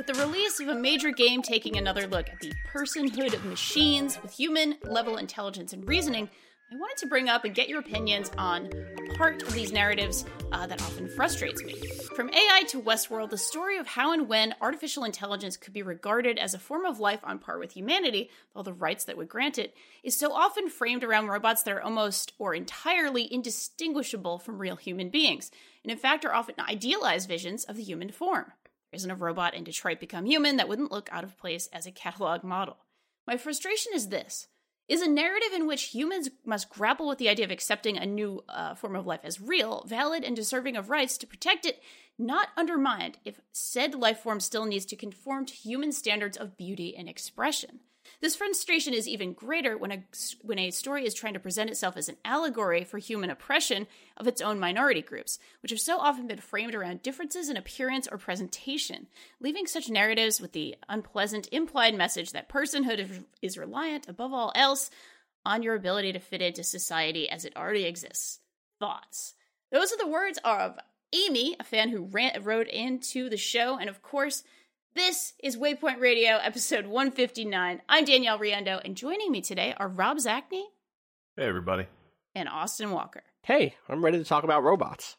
With the release of a major game taking another look at the personhood of machines with human level intelligence and reasoning, I wanted to bring up and get your opinions on a part of these narratives uh, that often frustrates me. From AI to Westworld, the story of how and when artificial intelligence could be regarded as a form of life on par with humanity, all the rights that would grant it, is so often framed around robots that are almost or entirely indistinguishable from real human beings, and in fact are often idealized visions of the human form. Isn't a robot in Detroit Become Human that wouldn't look out of place as a catalog model. My frustration is this is a narrative in which humans must grapple with the idea of accepting a new uh, form of life as real, valid, and deserving of rights to protect it, not undermined if said life form still needs to conform to human standards of beauty and expression. This frustration is even greater when a, when a story is trying to present itself as an allegory for human oppression of its own minority groups, which have so often been framed around differences in appearance or presentation, leaving such narratives with the unpleasant implied message that personhood is reliant, above all else, on your ability to fit into society as it already exists. Thoughts. Those are the words of Amy, a fan who ran, wrote into the show, and of course, this is Waypoint Radio, episode 159. I'm Danielle Riendeau, and joining me today are Rob Zacny Hey, everybody. and Austin Walker. Hey, I'm ready to talk about robots.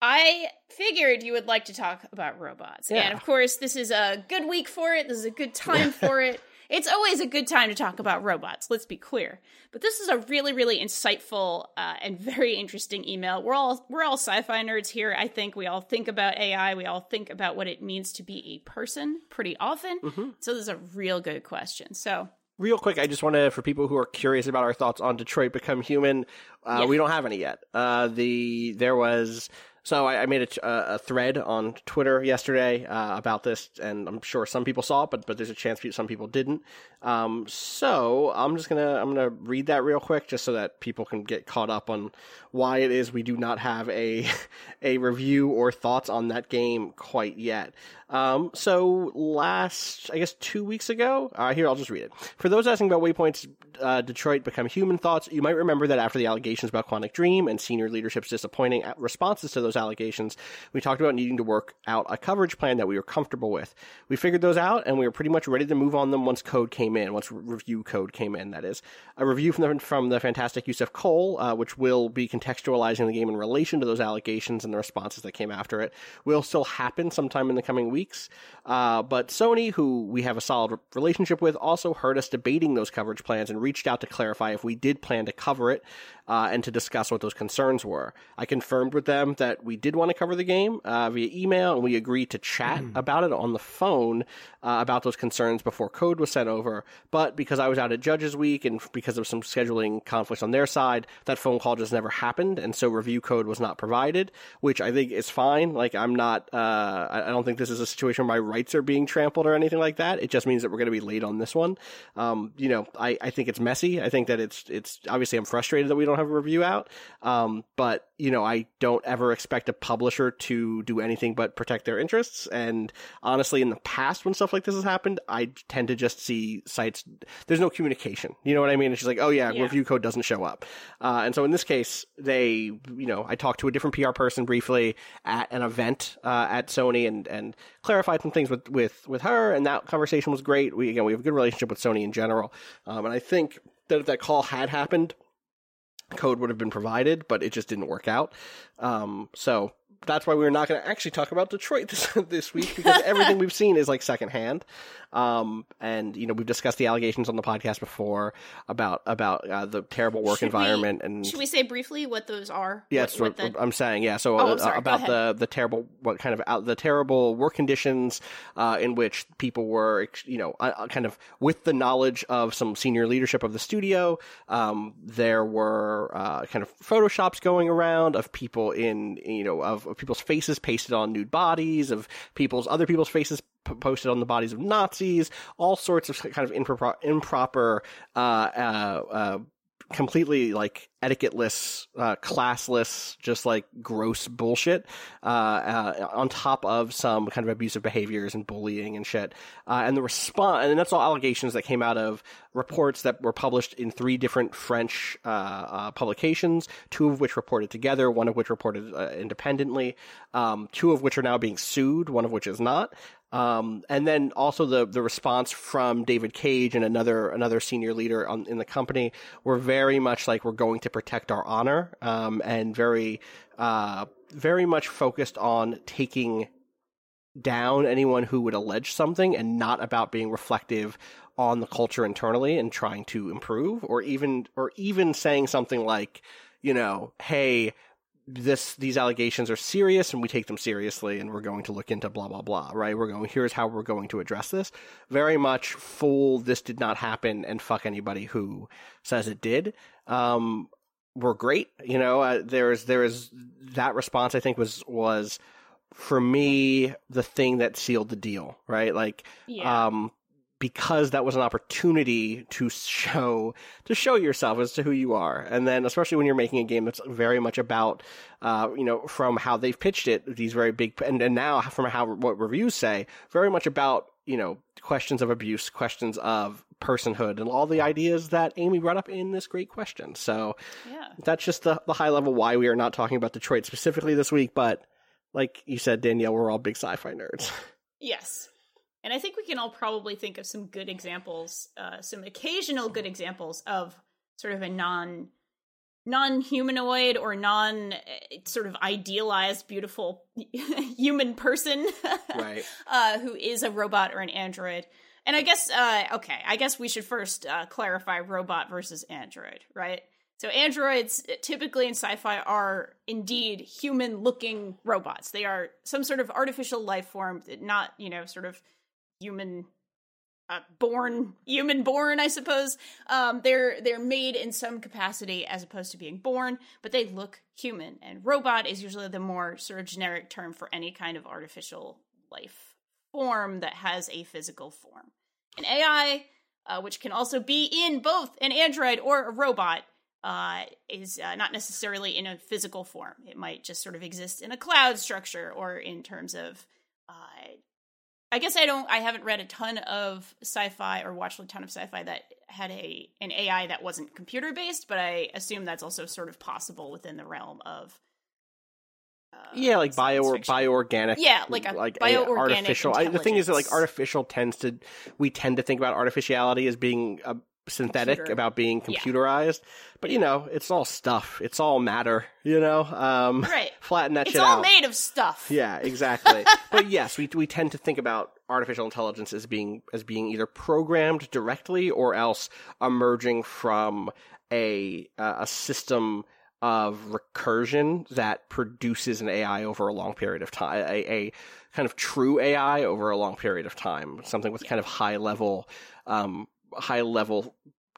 I figured you would like to talk about robots. Yeah. And of course, this is a good week for it. This is a good time for it. It's always a good time to talk about robots, let's be clear. But this is a really, really insightful uh, and very interesting email. We're all we're all sci-fi nerds here. I think we all think about AI. We all think about what it means to be a person pretty often. Mm-hmm. So this is a real good question. So Real quick, I just want to, for people who are curious about our thoughts on Detroit Become Human, uh, Yeah. we don't have any yet. Uh, the there was so I, I made a, a thread on Twitter yesterday uh, about this, and I'm sure some people saw it, but but there's a chance some people didn't. Um, so I'm just gonna I'm gonna read that real quick, just so that people can get caught up on why it is we do not have a a review or thoughts on that game quite yet. Um, so last, I guess, two weeks ago, uh, here I'll just read it. For those asking about Waypoint's uh, Detroit Become Human thoughts, you might remember that after the allegations about Quantic Dream and senior leadership's disappointing responses to those allegations, we talked about needing to work out a coverage plan that we were comfortable with. We figured those out, and we were pretty much ready to move on them once code came in, once review code came in. That is a review from the from the fantastic Yussef Cole, uh, which will be contextualizing the game in relation to those allegations and the responses that came after it, will still happen sometime in the coming weeks. Uh, but Sony, who we have a solid relationship with, also heard us debating those coverage plans and reached out to clarify if we did plan to cover it uh, and to discuss what those concerns were. I confirmed with them that we did want to cover the game uh, via email, and we agreed to chat about it on the phone uh, about those concerns before code was sent over. But because I was out at Judges Week and because of some scheduling conflicts on their side, that phone call just never happened, and so review code was not provided, which I think is fine. Like I'm not, uh, I I don't think this is a situation where my rights are being trampled or anything like that. It just means that we're going to be late on this one. Um, you know, I, I think it's messy. I think that it's it's obviously I'm frustrated that we don't have a review out. Um, but you know, I don't ever expect a publisher to do anything but protect their interests. And honestly, in the past when stuff like this has happened, I tend to just see sites. There's no communication. You know what I mean? It's just like, oh yeah, Yeah. review code doesn't show up. Uh, and so in this case, they, you know, I talked to a different PR person briefly at an event uh, at Sony and and clarified some things with with with her, and that conversation was great. We again we have a good relationship with Sony in general, um, and I think that if that call had happened, code would have been provided, but it just didn't work out. Um, so that's why we're not going to actually talk about Detroit this, this week because everything we've seen is like secondhand. Um, and you know we've discussed the allegations on the podcast before about about uh, the terrible work Should we- environment and Should we say briefly what those are? yeah, What- what the- I'm saying. Yeah, so Oh, uh, about the the terrible what kind of out, the terrible work conditions uh, in which people were, you know, uh, uh, kind of with the knowledge of some senior leadership of the studio. Um, there were uh, kind of photoshops going around of people in, you know, of, of people's faces pasted on nude bodies, of people's other people's faces p- posted on the bodies of Nazis, all sorts of kind of improper, improper uh, uh, uh, completely like etiquetteless, uh, classless, just like gross bullshit, uh, uh, on top of some kind of abusive behaviors and bullying and shit. Uh, and the response, and that's all allegations that came out of reports that were published in three different French uh, uh, publications, two of which reported together, one of which reported independently, um, two of which are now being sued, one of which is not. Um, and then also the the response from David Cage and another another senior leader on, in the company were very much like we're going to protect our honor, um, and very uh, very much focused on taking down anyone who would allege something and not about being reflective on the culture internally and trying to improve or even or even saying something like you know hey this these allegations are serious and we take them seriously and we're going to look into blah blah blah right? We're going here's how we're going to address this. Very much fool this did not happen and fuck anybody who says it did. Um were great you know uh, there's there is that response i think was was for me the thing that sealed the deal right? Like yeah. um, because that was an opportunity to show to show yourself as to who you are, and then especially when you're making a game that's very much about, uh, you know, from how they've pitched it, these very big, and, and now from how what reviews say, very much about you know questions of abuse, questions of personhood, and all the ideas that Amy brought up in this great question. So yeah. that's just the the high level why we are not talking about Detroit specifically this week, but. Like you said, Danielle, we're all big sci-fi nerds. Yes. And I think we can all probably think of some good examples, uh, some occasional good examples of sort of a non non-humanoid or non uh, sort of idealized beautiful human person Right. uh, who is a robot or an android. And i guess uh, okay i guess we should first uh, clarify robot versus android right? So androids uh, typically in sci-fi are indeed human looking robots. They are some sort of artificial life form not you know sort of human uh, born human born i suppose. Um, they're they're made in some capacity as opposed to being born but they look human. And robot is usually the more sort of generic term for any kind of artificial life form that has a physical form. An ai uh, which can also be in both an android or a robot uh, is uh, not necessarily in a physical form. It might just sort of exist in a cloud structure or in terms of I guess I don't. I haven't read a ton of sci-fi or watched a ton of sci-fi that had a an AI that wasn't computer based, but I assume that's also sort of possible within the realm of. Uh, Yeah, like bio or bioorganic. Yeah, like a like bioorganic artificial. I, the thing is that like artificial tends to we tend to think about artificiality as being uh, synthetic, Computer. about being Yeah. computerized. But you know, it's all stuff. It's all matter. You know, um, Right. Flatten that It's shit all out. made of stuff. Yeah, exactly. but yes, we we tend to think about artificial intelligence as being as being either programmed directly or else emerging from a uh, a system of recursion that produces an AI over a long period of time, a, a kind of true AI over a long period of time, something with kind of high level, um, high level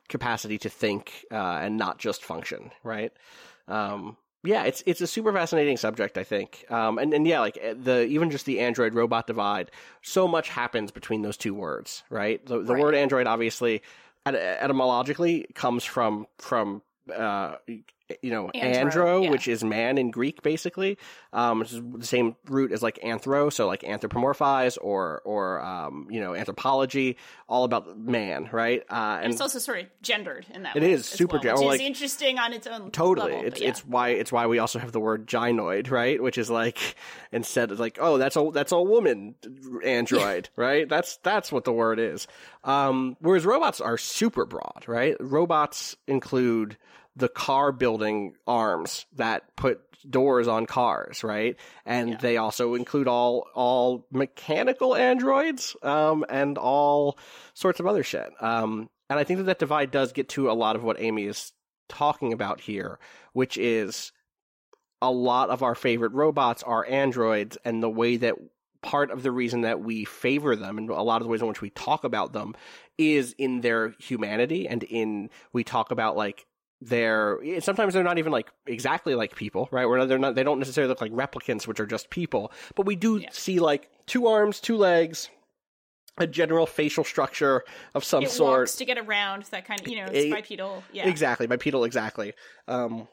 capacity to think uh, and not just function, right? Um, yeah, it's it's a super fascinating subject, I think. Um, and and yeah, like eh, the even just the android robot divide, so much happens between those two words, right? The the Right. word android obviously et- etymologically comes from from uh, you know Andro, andro, yeah. which is man in Greek, basically. Um, which is the same root as like anthro, so like anthropomorphize or or um, you know anthropology, all about man, right? Uh, And it's also sort of gendered in that It is super well, gen- which is interesting on its own Totally, level, it's yeah. it's why it's why we also have the word gynoid, right? Which is like instead of like, oh, that's a that's a woman android, right? That's that's what the word is. Um, whereas robots are super broad, right? Robots include the car building arms that put doors on cars, right? And they also include all all mechanical androids um, and all sorts of other shit. Um, and I think that that divide does get to a lot of what Amy is talking about here, which is a lot of our favorite robots are androids, and the way that part of the reason that we favor them and a lot of the ways in which we talk about them is in their humanity and in we talk about like they're sometimes they're not even like exactly like people, right? Where they're not they don't necessarily look like replicants, which are just people, but we do Yeah. see like two arms, two legs, a general facial structure of some it sort. walks to get around that kind of you know A- it's bipedal. Yeah, Exactly, bipedal, exactly. Um,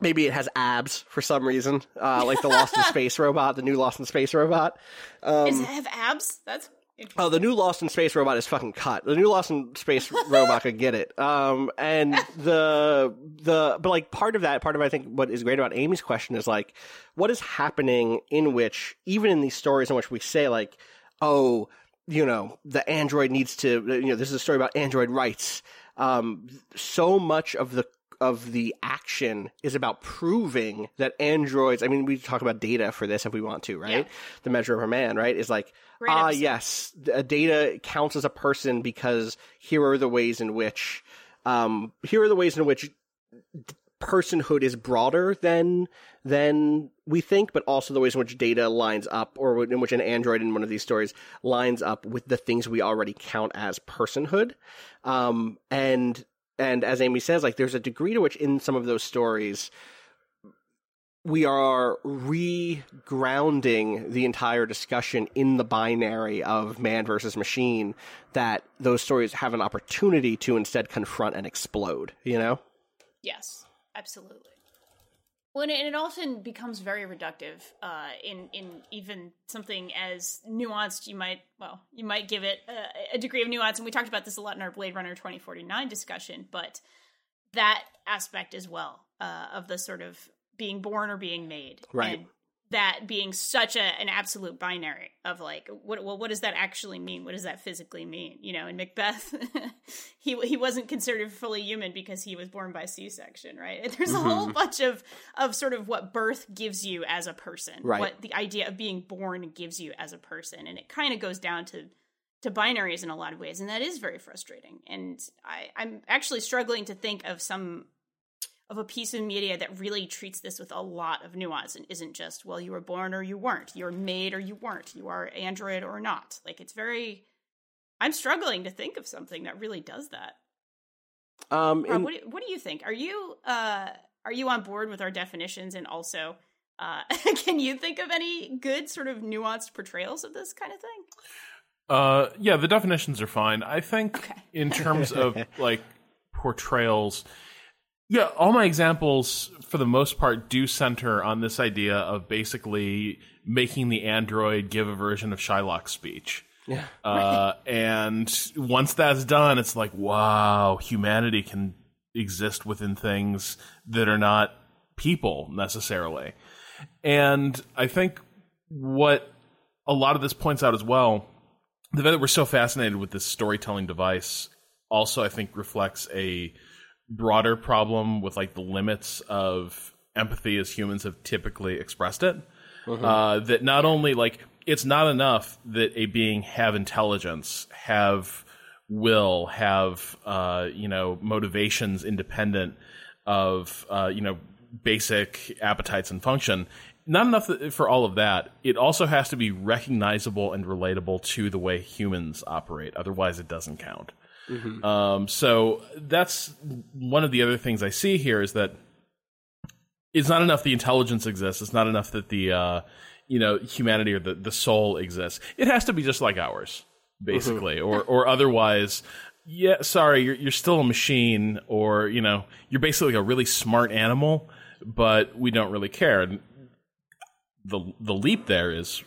maybe it has abs for some reason, uh, like the Lost in Space robot, the new Lost in Space robot. Um, Does it have abs? That's. Oh, the new Lost in Space robot is fucking cut. The new Lost in Space robot could get it. Um, and the the but like part of that, part of I think what is great about Amy's question is like, what is happening in which even in these stories in which we say like, oh, you know, the android needs to, you know, this is a story about android rights. Um, so much of the of the action is about proving that androids. I mean, we talk about data for this if we want to, right? Yeah. The measure of a man, right? Is like Great ah, episode. yes, a data counts as a person because here are the ways in which, um, here are the ways in which personhood is broader than than we think, but also the ways in which data lines up, or in which an android in one of these stories lines up with the things we already count as personhood. Um, and and as Amy says, like there's a degree to which in some of those stories we are re-grounding the entire discussion in the binary of man versus machine that those stories have an opportunity to instead confront and explode you know Yes, absolutely. Well, and it, often becomes very reductive uh, in in even something as nuanced. You might well, you might give it a, a degree of nuance, and we talked about this a lot in our Blade Runner twenty forty nine discussion. But that aspect as well uh, of the sort of being born or being made, Right. And that being such a an absolute binary of like what well what does that actually mean? What does that physically mean? You know in macbeth he he wasn't considered fully human because he was born by c-section right? There's a whole mm-hmm. bunch of of sort of what birth gives you as a person Right. what the idea of being born gives you as a person. And it kind of goes down to to binaries in a lot of ways and that is very frustrating. And i i'm actually struggling to think of some of a piece of media that really treats this with a lot of nuance and isn't just well you were born or you weren't. You're made or you weren't. You are android or not. Like it's very i'm struggling to think of something that really does that. Um Rob, in- what, do, what do you think? Are you uh are you on board with our definitions and also uh can you think of any good sort of nuanced portrayals of this kind of thing? Uh, yeah, the definitions are fine. I think Okay. in terms of like portrayals, yeah, all my examples for the most part do center on this idea of basically making the android give a version of Shylock's speech. yeah Uh, and once that's done, it's like, wow, humanity can exist within things that are not people necessarily. And I think what a lot of this points out as well, the fact that we're so fascinated with this storytelling device also, I think, reflects a broader problem with like the limits of empathy as humans have typically expressed it. Uh, that not only like it's not enough that a being have intelligence, have will, have uh, you know motivations independent of uh, you know basic appetites and function. Not enough for all of that. It also has to be recognizable and relatable to the way humans operate. Otherwise, it doesn't count. Um, so that's one of the other things I see here is that it's not enough the intelligence exists. It's not enough that the uh, you know humanity or the, the soul exists. It has to be just like ours, basically, or or otherwise. Yeah, sorry, you're you're still a machine, or you know, you're basically a really smart animal, but we don't really care. And the the leap there is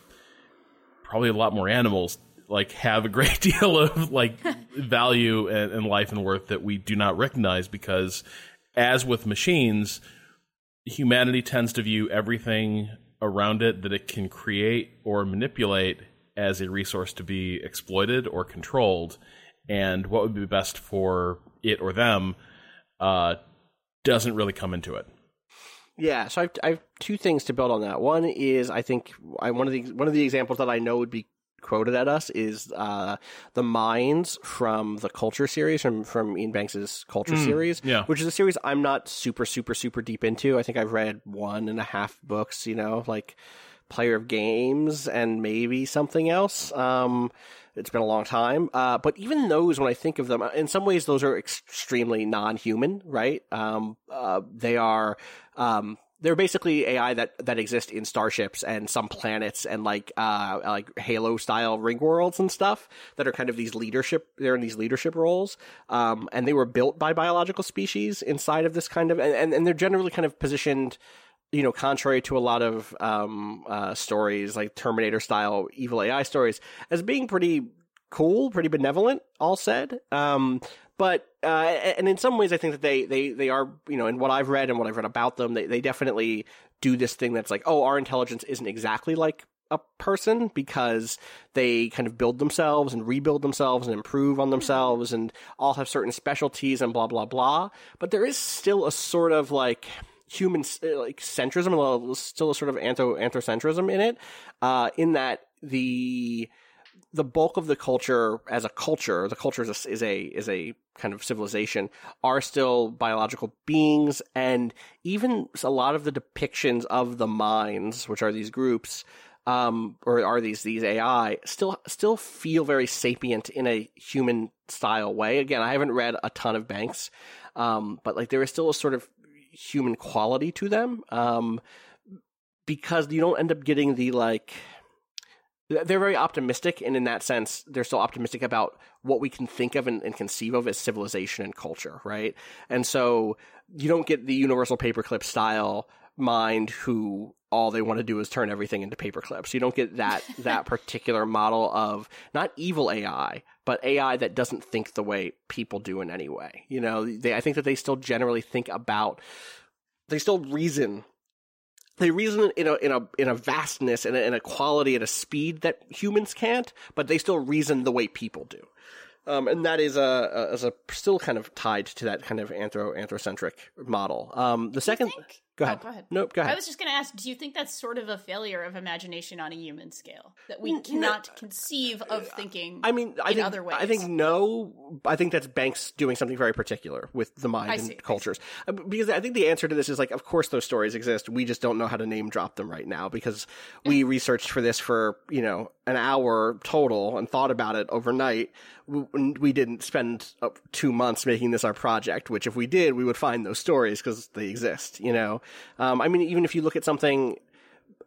probably a lot more animals like have a great deal of like value and, and life and worth that we do not recognize because as with machines humanity tends to view everything around it that it can create or manipulate as a resource to be exploited or controlled and what would be best for it or them uh, doesn't really come into it Yeah, so I have, I have two things to build on that. One is I think I, one of the one of the examples that I know would be quoted at us is uh, the minds from the Culture series from from Iain Banks's Culture series, yeah. which is a series I'm not super super super deep into. I think I've read one and a half books, you know, like Player of Games and maybe something else. Um, it's been a long time, uh, but even those, when I think of them, in some ways, those are extremely non-human, right? Um, uh, they are. Um, they're basically AI that that exist in starships and some planets and like uh like Halo style ring worlds and stuff that are kind of these leadership they're in these leadership roles um and they were built by biological species inside of this kind of and and, they're generally kind of positioned you know, contrary to a lot of um, uh, stories like Terminator style evil AI stories, as being pretty cool, pretty benevolent. All said, um, but uh, and in some ways, I think that they they they are you know, in what I've read and what I've read about them, they they definitely do this thing that's like, oh, our intelligence isn't exactly like a person because they kind of build themselves and rebuild themselves and improve on themselves and all have certain specialties and blah blah blah. But there is still a sort of like human like centrism, still a sort of anthro anthropocentrism in it, uh, in that the the bulk of the culture as a culture, the culture is a, is a is a kind of civilization, are still biological beings, and even a lot of the depictions of the minds, which are these groups, um, or are these these AI, still still feel very sapient in a human style way. Again, I haven't read a ton of Banks, um, but like there is still a sort of human quality to them um, because you don't end up getting the like they're very optimistic and in that sense they're still optimistic about what we can think of and, and, conceive of as civilization and culture right? And so you don't get the universal paperclip style mind who all they want to do is turn everything into paperclips. You don't get that that particular model of not evil ai but ai that doesn't think the way people do in any way you know? They, i think that they still generally think about they still reason they reason in a in a in a vastness and a, in a quality and a speed that humans can't, but they still reason the way people do. Um, and that is a, a, is a still kind of tied to that kind of anthro anthrocentric model. Um, the second? Go ahead. Oh, go ahead. Nope, go ahead. I was just going to ask, do you think that's sort of a failure of imagination on a human scale that we cannot conceive of thinking? I mean, I in think other ways? I think no. I think that's Banks doing something very particular with the mind I and see, cultures. Uh, Because I think the answer to this is like, of course, those stories exist. We just don't know how to name drop them right now because we researched for this for you know an hour total and thought about it overnight. We, we didn't spend uh, two months making this our project. Which, if we did, we would find those stories because they exist. You know, um, I mean, even if you look at something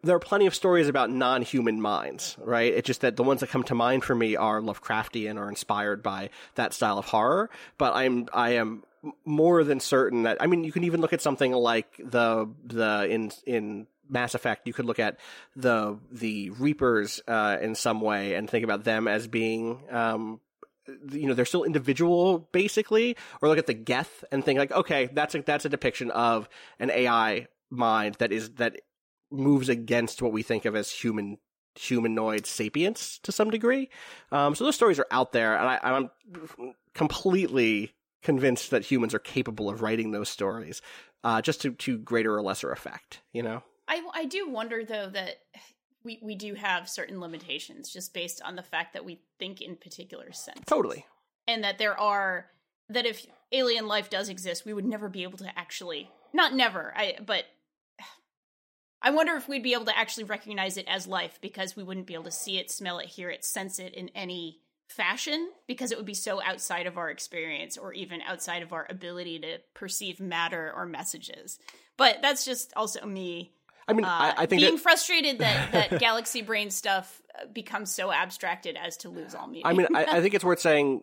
there are plenty of stories about non-human minds, right? It's just that the ones that come to mind for me are Lovecraftian or inspired by that style of horror. But I'm I am more than certain that I mean you can even look at something like the the in in Mass Effect, you could look at the the Reapers uh, in some way and think about them as being um, you know they're still individual basically or look at the geth and think like okay that's a that's a depiction of an ai mind that is that moves against what we think of as human humanoid sapience to some degree. Um, so those stories are out there and I, i'm completely convinced that humans are capable of writing those stories uh, just to, to greater or lesser effect you know? I, I do wonder though that we, we do have certain limitations just based on the fact that we think in particular sense. totally And that there are that if alien life does exist, we would never be able to actually not never, I but I wonder if we'd be able to actually recognize it as life because we wouldn't be able to see it, smell it, hear it, sense it in any fashion because it would be so outside of our experience or even outside of our ability to perceive matter or messages. But that's just also me i mean uh, I, I think being that, frustrated that, that galaxy brain stuff uh, becomes so abstracted as to lose all meaning. I mean, I, I think it's worth saying.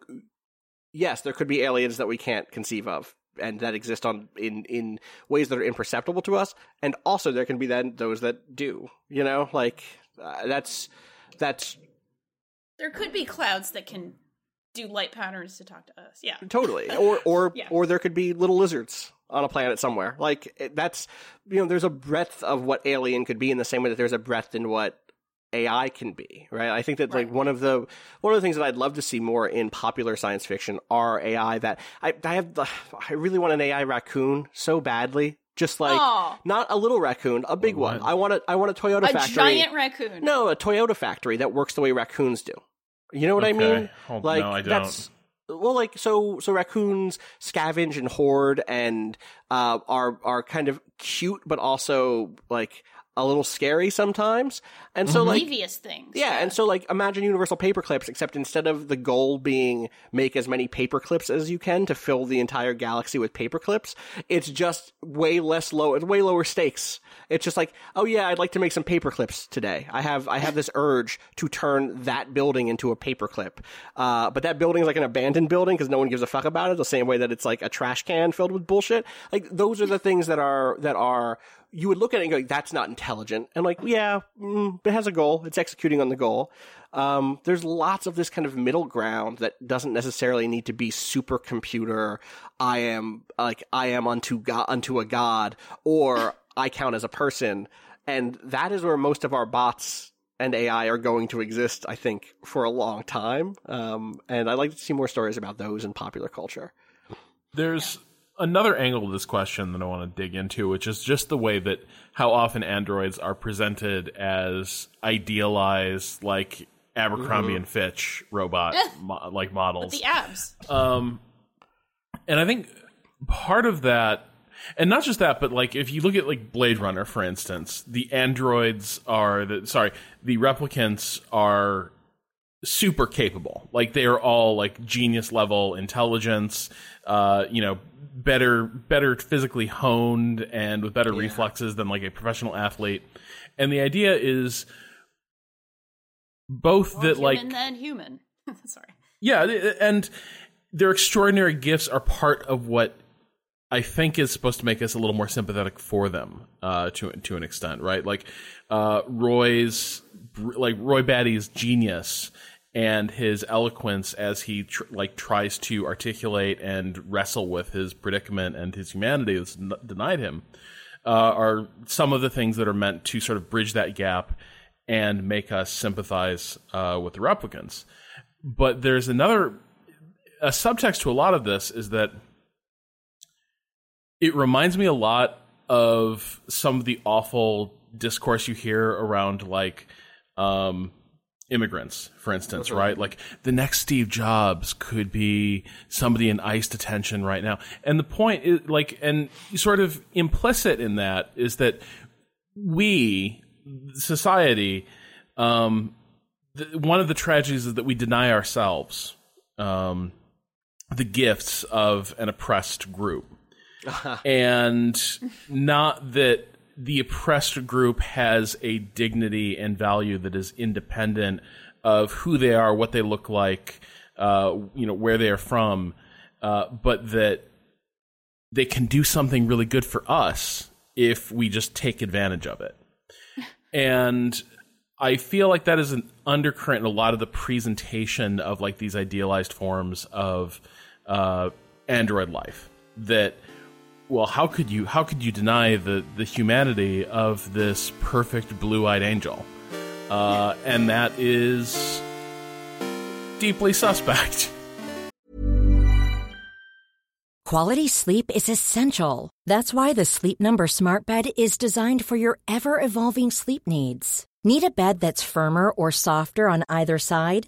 Yes, there could be aliens that we can't conceive of, and that exist on in in ways that are imperceptible to us, and also there can be then those that do. You know, like uh, that's that's there could be clouds that can do light patterns to talk to us. Yeah. totally, or or Yeah. or there could be little lizards on a planet somewhere. Like it- that's you know, there's a breadth of what alien could be in the same way that there's a breadth in what AI can be, right? I think that like one of the one of the things that I'd love to see more in popular science fiction are AI that I I have the I really want an AI raccoon so badly Just like Aw. not a little raccoon, a big one. I want a I want a Toyota a factory. giant raccoon. No, a Toyota factory that works the way raccoons do. You know what I mean? Oh, like no, I don't. that's well, like so so raccoons scavenge and hoard and uh, are are kind of cute, but also like a little scary sometimes. And so like Devious things. yeah, and so like imagine universal paperclips, except instead of the goal being make as many paperclips as you can to fill the entire galaxy with paperclips, it's just way less low. It's way lower stakes. It's just like, oh yeah, I'd like to make some paperclips today. I have I have this urge to turn that building into a paperclip. Uh, but that building is like an abandoned building because no one gives a fuck about it. The same way that it's like a trash can filled with bullshit. Like those are the things that are that are you would look at it and go, that's not intelligent. And like, yeah, mm, it has a goal. It's executing on the goal. Um, there's lots of this kind of middle ground that doesn't necessarily need to be supercomputer. I am like, I am unto God, unto a god, or I count as a person. And that is where most of our bots and AI are going to exist, I think, for a long time. Um, and I'd like to see more stories about those in popular culture. There's another angle to this question that I want to dig into, which is just the way that how often androids are presented as idealized, like Abercrombie and Fitch robot mo- like models. The abs. Um, and I think part of that, and not just that, but like if you look at like Blade Runner, for instance, the androids are the sorry, the replicants are super capable. Like they are all like genius level intelligence. Uh, you know, better better physically honed and with better reflexes than like a professional athlete. And the idea is both More that human like than human. Sorry. yeah, and their extraordinary gifts are part of what I think is supposed to make us a little more sympathetic for them, uh, to to an extent, right? Like uh, Roy's, like Roy Batty's genius and his eloquence as he tr- like tries to articulate and wrestle with his predicament and his humanity that's n- denied him, uh, are some of the things that are meant to sort of bridge that gap and make us sympathize uh, with the replicants. But there's another a subtext to a lot of this is that it reminds me a lot of some of the awful discourse you hear around like um immigrants for instance right. like the next steve jobs could be somebody in ice detention right now. And the point is like and sort of implicit in that is that we society um th- one of the tragedies is that we deny ourselves um the gifts of an oppressed group. And not that the oppressed group has a dignity and value that is independent of who they are, what they look like, uh, you know, where they are from, uh, but that they can do something really good for us if we just take advantage of it. and I feel like that is an undercurrent in a lot of the presentation of like these idealized forms of uh, Android life. That well, how could you how could you deny the the humanity of this perfect blue eyed angel? Uh, and that is deeply suspect. Quality sleep is essential. That's why the Sleep Number Smart Bed is designed for your ever evolving sleep needs. Need a bed that's firmer or softer on either side?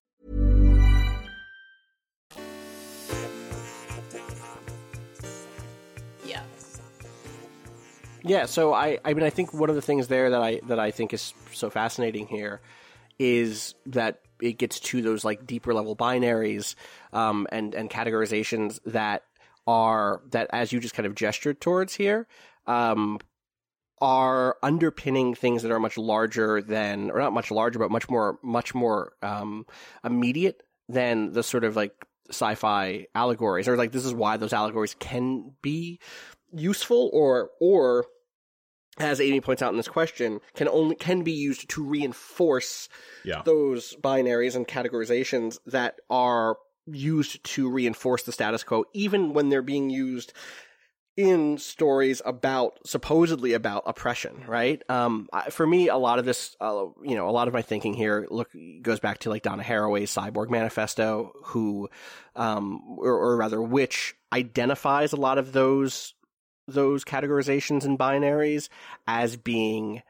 Yeah, so I, I mean, I think one of the things there that I that I think is so fascinating here is that it gets to those like deeper level binaries um, and and categorizations that are that as you just kind of gestured towards here um, are underpinning things that are much larger than or not much larger but much more much more um, immediate than the sort of like sci-fi allegories or like this is why those allegories can be useful or or as Amy points out in this question, can only can be used to reinforce Yeah. those binaries and categorizations that are used to reinforce the status quo, even when they're being used in stories about supposedly about oppression, right? Um, I- for me, a lot of this, uh, you know, a lot of my thinking here look goes back to like Donna Haraway's Cyborg Manifesto, who, um, or, or rather, which identifies a lot of those those categorizations and binaries as being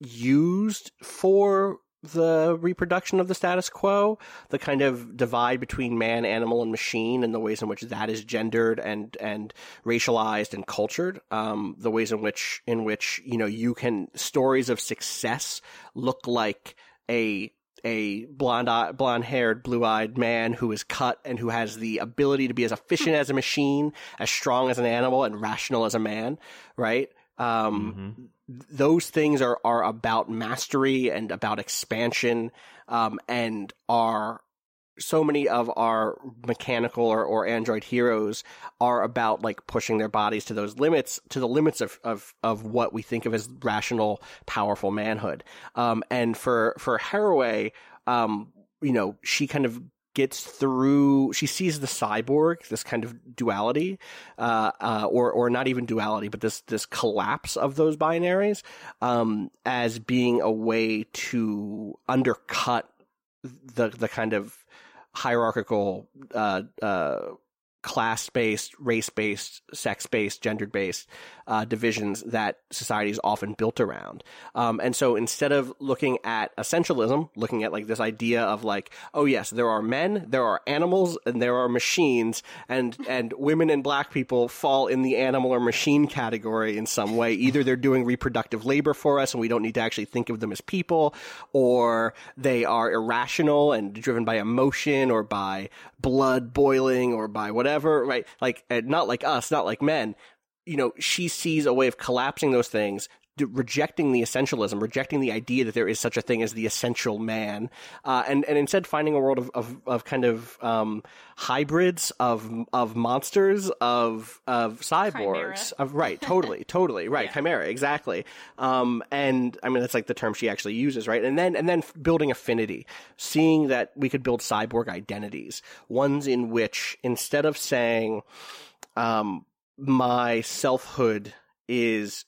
used for the reproduction of the status quo, the kind of divide between man, animal, and machine, and the ways in which that is gendered and and racialized and cultured, um, the ways in which in which you know you can stories of success look like a a blonde blonde haired blue eyed man who is cut and who has the ability to be as efficient as a machine, as strong as an animal, and rational as a man, right? Um, those things are are about mastery and about expansion um, and are so many of our mechanical or, or android heroes are about like pushing their bodies to those limits to the limits of of, of what we think of as rational powerful manhood. Um, and for for Haraway um, you know she kind of gets through she sees the cyborg this kind of duality uh, uh, or or not even duality but this this collapse of those binaries um, as being a way to undercut the the kind of hierarchical uh, uh, class based, race based, sex based, gendered based uh, divisions that society is often built around. Um, and so instead of looking at essentialism, looking at like this idea of like, oh yes, there are men, there are animals, and there are machines, and and women and black people fall in the animal or machine category in some way. Either they're doing reproductive labor for us, and we don't need to actually think of them as people, or they are irrational and driven by emotion or by blood boiling or by whatever, right? Like, not like us, not like men. You know, she sees a way of collapsing those things, rejecting the essentialism, rejecting the idea that there is such a thing as the essential man, uh, and and instead finding a world of of, of kind of um, hybrids of of monsters of of cyborgs Chimera. of right, totally, totally right, Yeah. chimera, exactly. Um, and I mean that's like the term she actually uses, right? And then and then building affinity, seeing that we could build cyborg identities, ones in which instead of saying, um, my selfhood is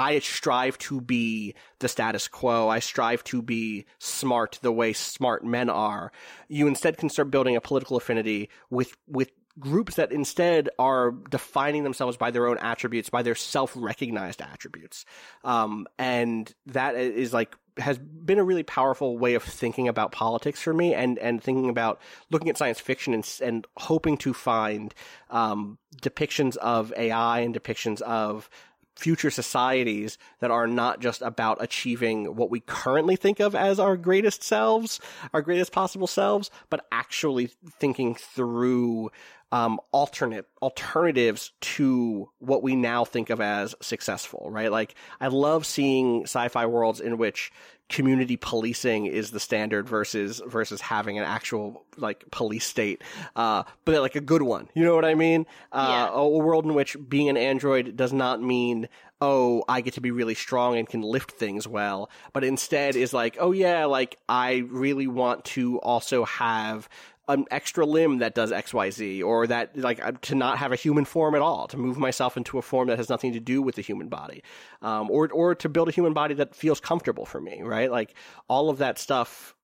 I strive to be the status quo. I strive to be smart the way smart men are. You instead can start building a political affinity with with groups that instead are defining themselves by their own attributes, by their self-recognized attributes. Um, and that is like has been a really powerful way of thinking about politics for me and and thinking about looking at science fiction and and hoping to find um, depictions of AI and depictions of future societies that are not just about achieving what we currently think of as our greatest selves, our greatest possible selves, but actually thinking through um, alternate alternatives to what we now think of as successful, right? Like I love seeing sci-fi worlds in which community policing is the standard versus versus having an actual like police state, uh, but like a good one. You know what I mean? Uh, Yeah. a world in which being an android does not mean oh i get to be really strong and can lift things well but instead is like oh yeah like i really want to also have an extra limb that does xyz or that like uh, to not have a human form at all to move myself into a form that has nothing to do with the human body um, or or to build a human body that feels comfortable for me right? Like all of that stuff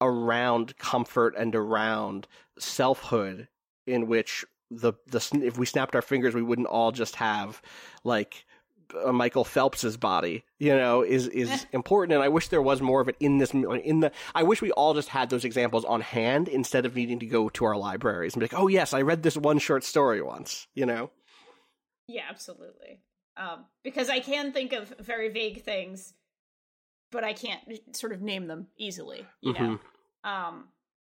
around comfort and around selfhood in which the the if we snapped our fingers we wouldn't all just have like uh, Michael Phelps's body, you know, is is important, and I wish there was more of it in this in the. I wish we all just had those examples on hand instead of needing to go to our libraries and be like, oh yes, I read this one short story once, you know. Yeah, absolutely. Um, because I can think of very vague things, but I can't sort of name them easily. You know. Um,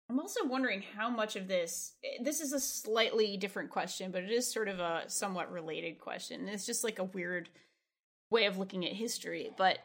I'm also wondering how much of this. This is a slightly different question, but it is sort of a somewhat related question. It's just like a weird way of looking at history. But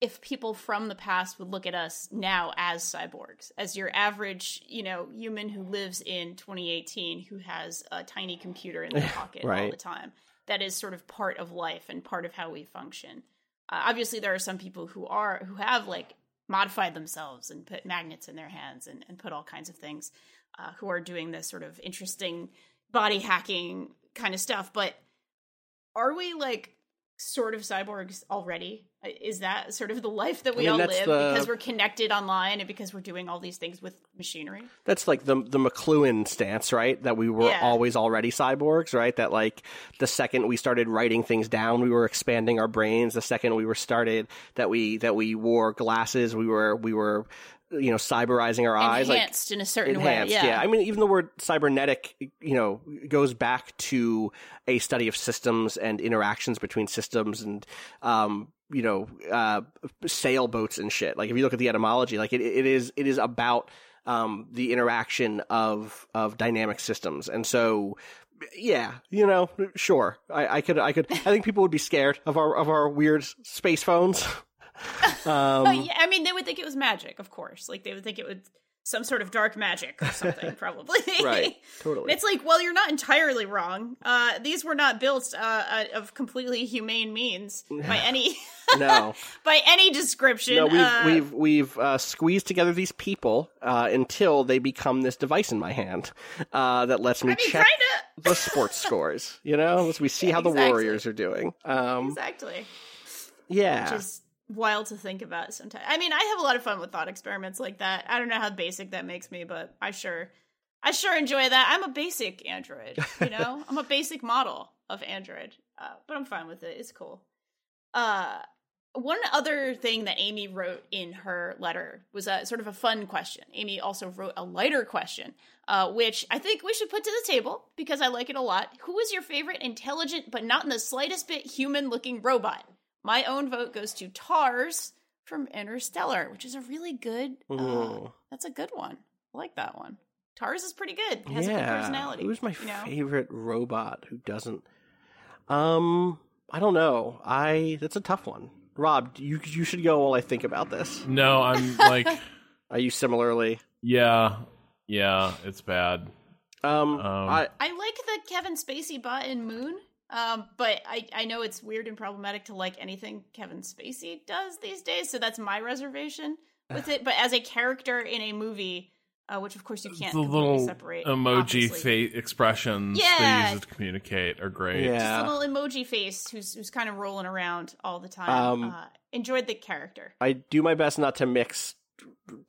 if people from the past would look at us now as cyborgs, as your average, you know, human who lives in 2018, who has a tiny computer in their pocket all Right. the time, that is sort of part of life and part of how we function. Uh, obviously, there are some people who are who have like modified themselves and put magnets in their hands and, and put all kinds of things, uh, who are doing this sort of interesting body hacking kind of stuff. But are we like sort of cyborgs already? Is that sort of the life that we I mean, all live the- because we're connected online and because we're doing all these things with machinery? That's like the the McLuhan stance, right? That we were Yeah. always already cyborgs, right? That like the second we started writing things down, we were expanding our brains. The second we were started that we that we wore glasses, we were we were you know cyberizing our eyes like Enhanced in a certain enhanced way. yeah. i mean even the word cybernetic you know goes back to a study of systems and interactions between systems and um you know uh sailboats and shit like if you look at the etymology like it, it is it is about um the interaction of of dynamic systems and so yeah, you know, sure. I, I could, I could. I think people would be scared of our of our weird space phones. um, yeah, I mean, they would think it was magic, of course. Like they would think it would some sort of dark magic or something, probably. Right, totally. And it's like, well, you're not entirely wrong. Uh, these were not built uh, uh, of completely humane means by any no, by any description. no, we've uh, we've we've uh, squeezed together these people uh, until they become this device in my hand uh, that lets me I mean, check kinda. the sports scores. You know, as we see how the Exactly. Warriors are doing. Um, Exactly. yeah, Which is wild to think about sometimes. I mean, I have a lot of fun with thought experiments like that. I don't know how basic that makes me, but I sure I sure enjoy that. I'm a basic android, you know? I'm a basic model of android. Uh, but I'm fine with it. It's cool. Uh one other thing that Amy wrote in her letter was a sort of a fun question. Amy also wrote a lighter question, uh, which I think we should put to the table because I like it a lot. Who is your favorite intelligent but not in the slightest bit human looking robot? My own vote goes to Tars from Interstellar, which is a really good. Uh, that's a good one. I like that one. Tars is pretty good. It has a good yeah. personality. Who's my you know? favorite robot who doesn't? Um, I don't know. I that's a tough one. Rob, you you should go while I think about this. No, I'm like, Are you similarly? yeah, yeah, it's bad. Um, Um, I I like the Kevin Spacey bot in Moon, um, but I, I know it's weird and problematic to like anything Kevin Spacey does these days, so that's my reservation with it. But as a character in a movie, uh, which of course you can't the little separate, emoji face expressions Yeah. they use to communicate are great. Yeah. Just a little emoji face who's who's kind of rolling around all the time. Um, uh, enjoyed the character. I do my best not to mix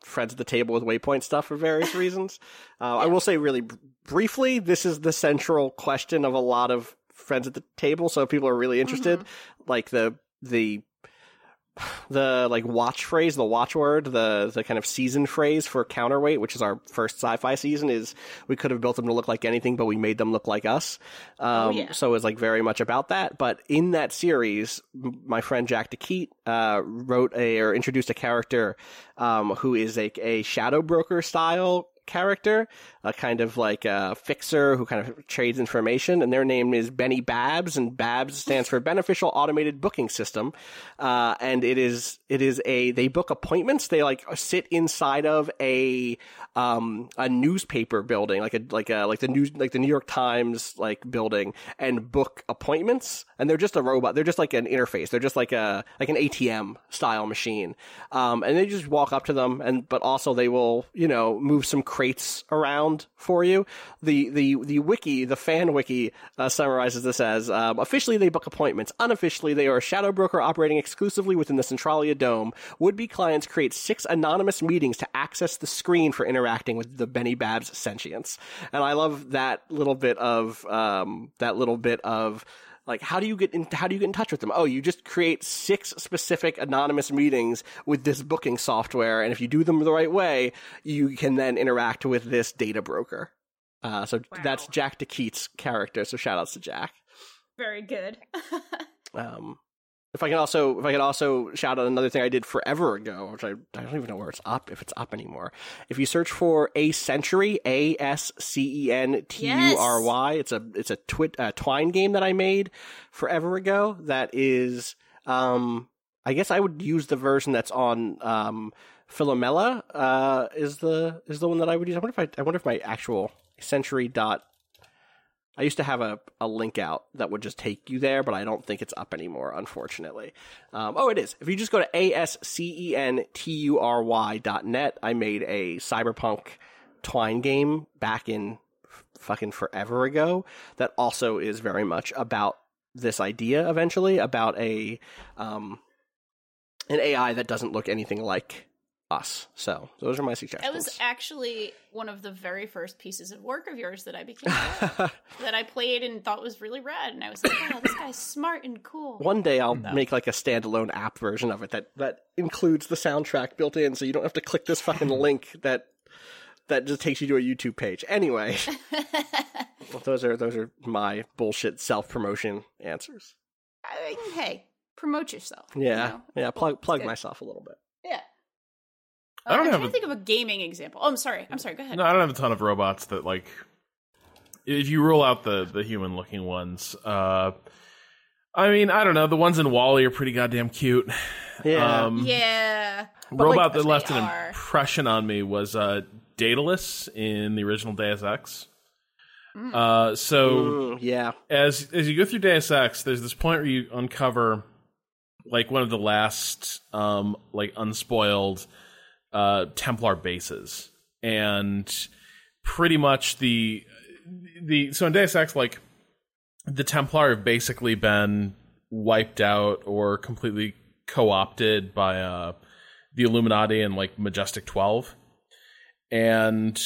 friends at the table with waypoint stuff for various reasons. Uh, I will say really br- briefly, this is the central question of a lot of friends at the table. So if people are really interested, like the the the like watch phrase, the watchword, the the kind of season phrase for counterweight, which is our first sci-fi season, is we could have built them to look like anything, but we made them look like us. Um, yeah. So it's like very much about that. But in that series, m- my friend Jack de Quidt uh, wrote a or introduced a character um, who is a, a shadow broker style character, a kind of like a fixer who kind of trades information, and their name is Benny Babs, and Babs stands for Beneficial Automated Booking System, uh, and it is it is a they book appointments. They like sit inside of a um a newspaper building, like a like a like the news like the New York Times like building, and book appointments. And they're just a robot. They're just like an interface. They're just like a like an ATM style machine. Um, and they just walk up to them, and but also they will you know move some crates around for you. The the the wiki, the fan wiki, uh, summarizes this as um, officially they book appointments. Unofficially, they are a shadow broker operating exclusively within the Centralia Dome. Would be clients create six anonymous meetings to access the screen for interacting with the Benny Babs sentience. And I love that little bit of um, that little bit of like how do you get in how do you get in touch with them? Oh you just create six specific anonymous meetings with this booking software and if you do them the right way you can then interact with this data broker. Uh, so that's jack de Quidt's character so shout outs to jack. Very good. um, if I can also, if I can also shout out another thing I did forever ago, which I, I don't even know where it's up, if it's up anymore. If you search for a century, A S C E N T U R Y, it's a it's a twit a twine game that I made forever ago. That is, um, I guess I would use the version that's on um, Philome.la. Uh, is the is the one that I would use. I wonder if I, I wonder if my actual century dot I used to have a, a link out that would just take you there, but I don't think it's up anymore, unfortunately. Um, oh, it is. If you just go to A-S-C-E-N-T-U-R-Y dot net, I made a cyberpunk twine game back in f- fucking forever ago that also is very much about this idea eventually about a um, an AI that doesn't look anything like us. So those are my suggestions. That was actually one of the very first pieces of work of yours that I became aware of, that I played and thought was really rad, and I was like, "Wow, this guy's smart and cool." One day I'll make like a standalone app version of it that that includes the soundtrack built in, so you don't have to click this fucking link that that just takes you to a YouTube page. Anyway, well, those are those are my bullshit self promotion answers. I mean, hey, promote yourself. you Yeah, know? yeah. Plug plug good. myself a little bit. Yeah. I don't am have trying a- to think of a gaming example. Oh, I'm sorry. I'm sorry. Go ahead. No, I don't have a ton of robots that like. If you rule out the the human looking ones, uh, I mean, I don't know. The ones in WALL-E are pretty goddamn cute. Yeah. Um, yeah. robot like, that left an are. impression on me was uh, Daedalus in the original Deus Ex. Mm. Uh, so Mm, yeah. as as you go through Deus Ex, there's this point where you uncover like one of the last um like unspoiled uh Templar bases. And pretty much the the so in Deus Ex like the Templar have basically been wiped out or completely co-opted by uh the Illuminati and like Majestic 12 and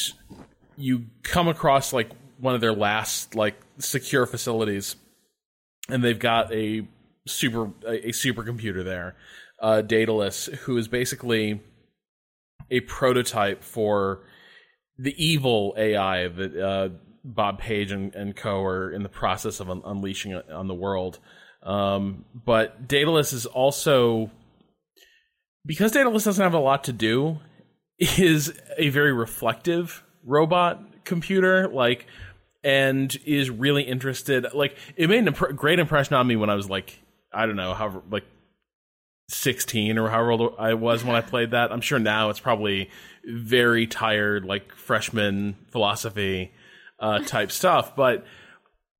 you come across like one of their last like secure facilities and they've got a super a, a supercomputer there uh daedalus who is basically a prototype for the evil ai that uh bob page and, and co are in the process of un- unleashing on the world. Um but daedalus is also because daedalus doesn't have a lot to do is a very reflective robot computer like and is really interested like it made a impr- great impression on me when i was like i don't know however like 16 or however old i was when i played that. I'm sure now it's probably very tired like freshman philosophy uh type stuff but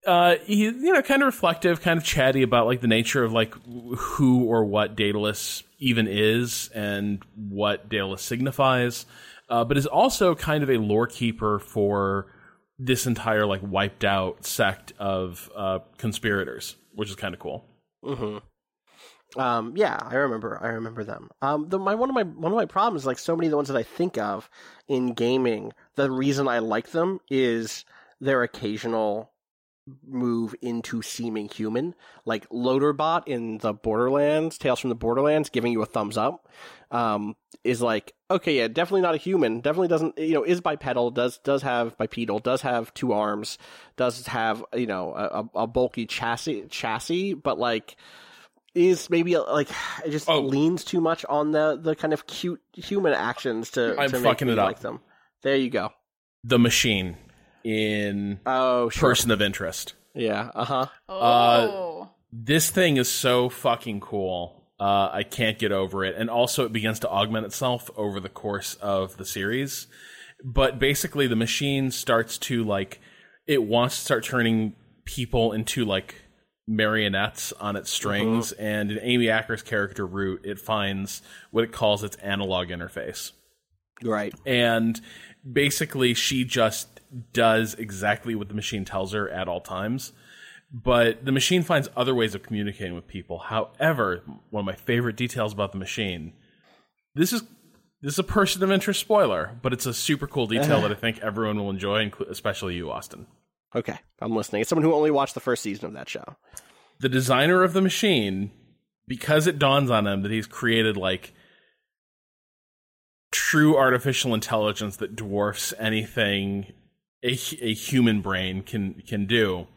uh he you know kind of reflective kind of chatty about like the nature of like who or what daedalus even is and what daedalus signifies uh, but is also kind of a lore keeper for this entire like wiped out sect of uh conspirators which is kind of cool. Mm-hmm. Um, yeah, I remember. I remember them. Um, the, my one of my one of my problems, is like so many of the ones that I think of in gaming, the reason I like them is their occasional move into seeming human, like Loaderbot in the Borderlands, Tales from the Borderlands, giving you a thumbs up, um, is like okay, yeah, definitely not a human. Definitely doesn't, you know, is bipedal, does does have bipedal, does have two arms, does have you know a a bulky chassis chassis, but like is maybe like it just Oh. leans too much on the the kind of cute human actions to, I'm to fucking make it up. like them. There you go. the machine in Oh, sure. person of interest Yeah. Uh huh. Oh. this thing is so fucking cool. Uh, I can't get over it. And also, it begins to augment itself over the course of the series. But basically, the machine starts to like, it wants to start turning people into like marionettes on its uh-huh. strings. And in Amy Acker's character, Root, it finds what it calls its analog interface Right. and basically she just does exactly what the machine tells her at all times but the machine finds other ways of communicating with people however one of my favorite details about the machine this is this is a person of interest spoiler but it's a super cool detail that i think everyone will enjoy especially you austin Okay. I'm listening. It's someone who only watched the first season of that show. the designer of the machine, because it dawns on him that he's created like true artificial intelligence that dwarfs anything a, a human brain can can do,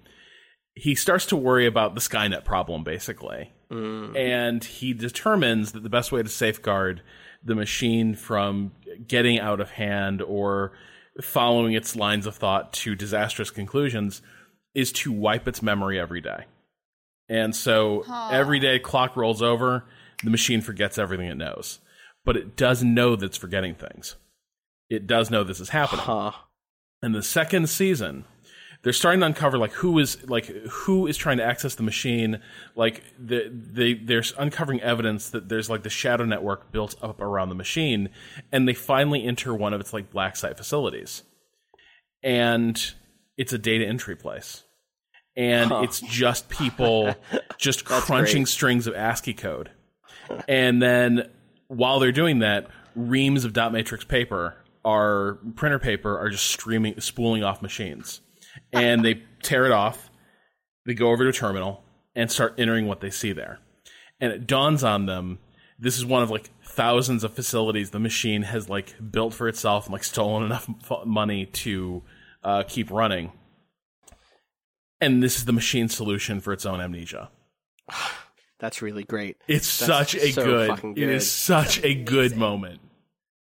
he starts to worry about the Skynet problem, basically. Mm. And he determines that the best way to safeguard the machine from getting out of hand or following its lines of thought to disastrous conclusions is to wipe its memory every day. And so every day clock rolls over, the machine forgets everything it knows. But it does know that it's forgetting things. It does know this is happening. Huh. In the second season, they're starting to uncover like who is like who is trying to access the machine. Like the, they they're uncovering evidence that there's like the shadow network built up around the machine, and they finally enter one of its like black site facilities, and it's a data entry place, and it's just people just crunching great. strings of ASCII code, and then while they're doing that, reams of dot matrix paper are printer paper are just streaming spooling off machines and they tear it off they go over to a terminal and start entering what they see there and it dawns on them this is one of like thousands of facilities the machine has like built for itself and like stolen enough f- money to uh, keep running and this is the machine's solution for its own amnesia That's really great. it's That's such a so good, fucking it good. is such a good moment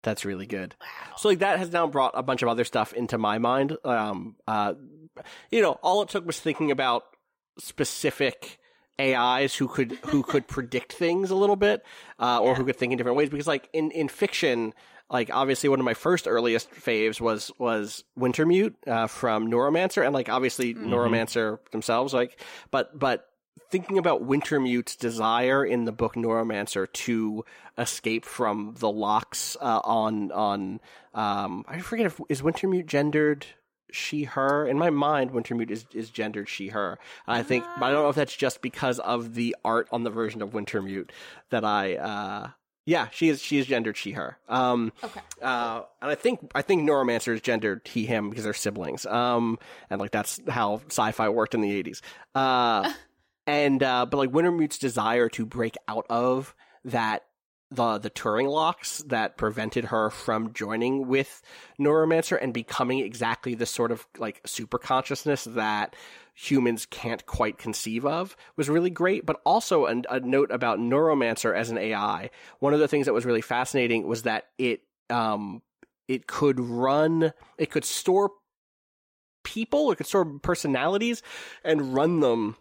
That's really good. So like that has now brought a bunch of other stuff into my mind. Um, uh, you know, all it took was thinking about specific AIs who could who could predict things a little bit, uh, or who could think in different ways. Because like in in fiction, like obviously one of my first earliest faves was was Wintermute uh, from Neuromancer, and like obviously Neuromancer themselves. Like, but but thinking about Wintermute's desire in the book Neuromancer to escape from the locks uh, on on um I forget if is Wintermute gendered she her in my mind Wintermute is is gendered she her I think but I don't know if that's just because of the art on the version of Wintermute that I uh yeah she is she is gendered she her um Okay. uh, and I think I think Neuromancer is gendered he him because they're siblings. Um, and like that's how sci-fi worked in the eighties. Uh, and uh, but like Wintermute's desire to break out of that the the Turing locks that prevented her from joining with Neuromancer and becoming exactly the sort of like super consciousness that humans can't quite conceive of was really great. But also a, a note about Neuromancer as an AI. One of the things that was really fascinating was that it um it could run it could store people it could store personalities and run them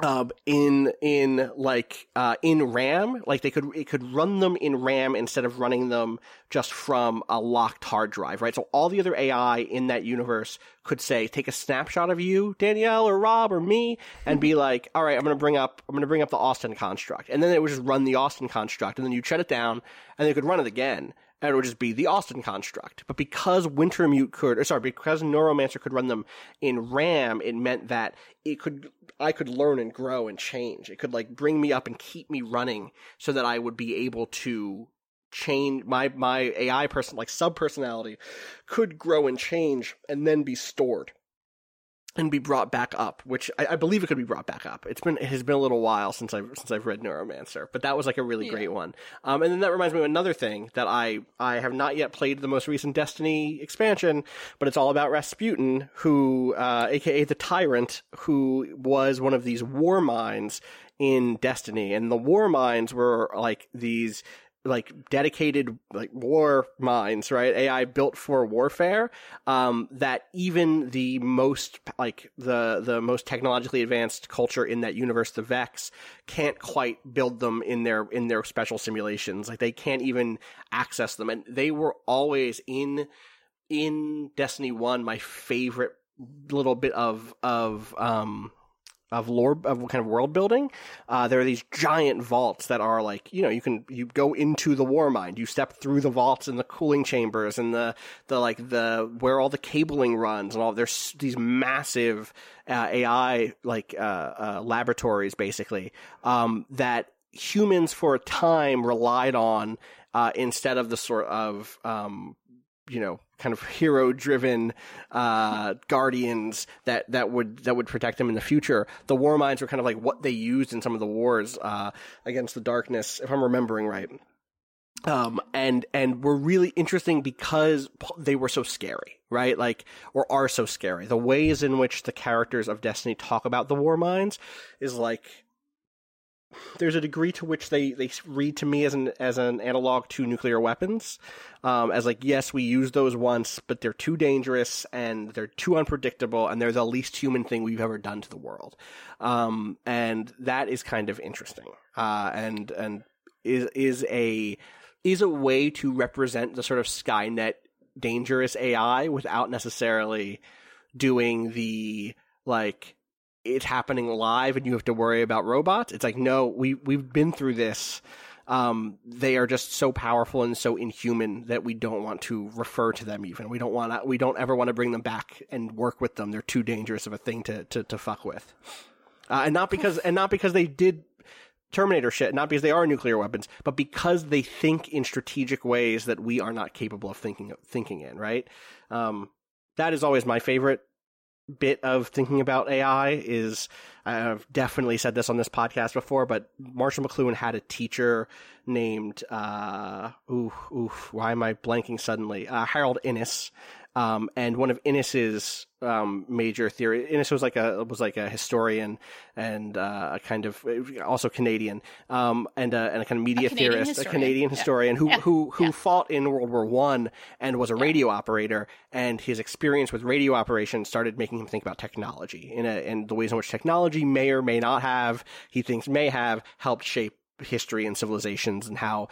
um in in like uh in ram like they could it could run them in ram instead of running them just from a locked hard drive right? So all the other ai in that universe could say take a snapshot of you danielle or rob or me and be like all right i'm gonna bring up i'm gonna bring up the austin construct. And then it would just run the austin construct and then you shut it down and they could run it again and it would just be the Austin construct. But because Wintermute could, or sorry, because Neuromancer could run them in RAM, it meant that it could, I could learn and grow and change. It could like bring me up and keep me running so that I would be able to change my, my AI person, like sub personality could grow and change and then be stored and be brought back up, which I, I believe it could be brought back up. It's been it has been a little while since I've since I've read Neuromancer, but that was like a really great one. Um, and then that reminds me of another thing that I I have not yet played the most recent Destiny expansion, but it's all about Rasputin, who uh, aka the Tyrant, who was one of these war minds in Destiny, and the war minds were like these like dedicated like war mines, right? AI built for warfare. Um, that even the most like the the most technologically advanced culture in that universe, the Vex, can't quite build them in their in their special simulations. Like they can't even access them, and they were always in in Destiny One. My favorite little bit of of um of lore of kind of world building. Uh, there are these giant vaults that are like you know you can you go into the war mind. You step through the vaults and the cooling chambers and the the like the where all the cabling runs and all. There's these massive uh, AI like uh, uh, laboratories basically um, that humans for a time relied on uh, instead of the sort of um, you know kind of hero driven uh guardians that that would that would protect them in the future. The war minds were kind of like what they used in some of the wars uh against the darkness if i'm remembering right. Um and and were really interesting because they were so scary right? Like or are so scary. The ways in which the characters of destiny talk about the war minds is like there's a degree to which they, they read to me as an as an analog to nuclear weapons, um, as like yes we use those once, but they're too dangerous and they're too unpredictable and they're the least human thing we've ever done to the world, um, and that is kind of interesting, uh, and and is is a is a way to represent the sort of Skynet dangerous AI without necessarily doing the like it's happening live and you have to worry about robots. It's like no, we we've been through this. Um, they are just so powerful and so inhuman that we don't want to refer to them. Even we don't want to. We don't ever want to bring them back and work with them. They're too dangerous of a thing to to, to fuck with. Uh, and not because and not because they did Terminator shit, not because they are nuclear weapons, but because they think in strategic ways that we are not capable of thinking thinking in. Right. Um, that is always my favorite bit of thinking about AI is I've definitely said this on this podcast before, but Marshall McLuhan had a teacher named uh ooh ooh why am I blanking suddenly? Uh, Harold Innis. Um, and one of Innis's um, major theory. Innis was like a was like a historian and uh, a kind of also Canadian um, and a, and a kind of media A Canadian theorist, a historian. Canadian Yeah. historian who Yeah. who who Yeah. fought in World War One and was a radio operator. And his experience with radio operation started making him think about technology in a, and the ways in which technology may or may not have he thinks may have helped shape history and civilizations and how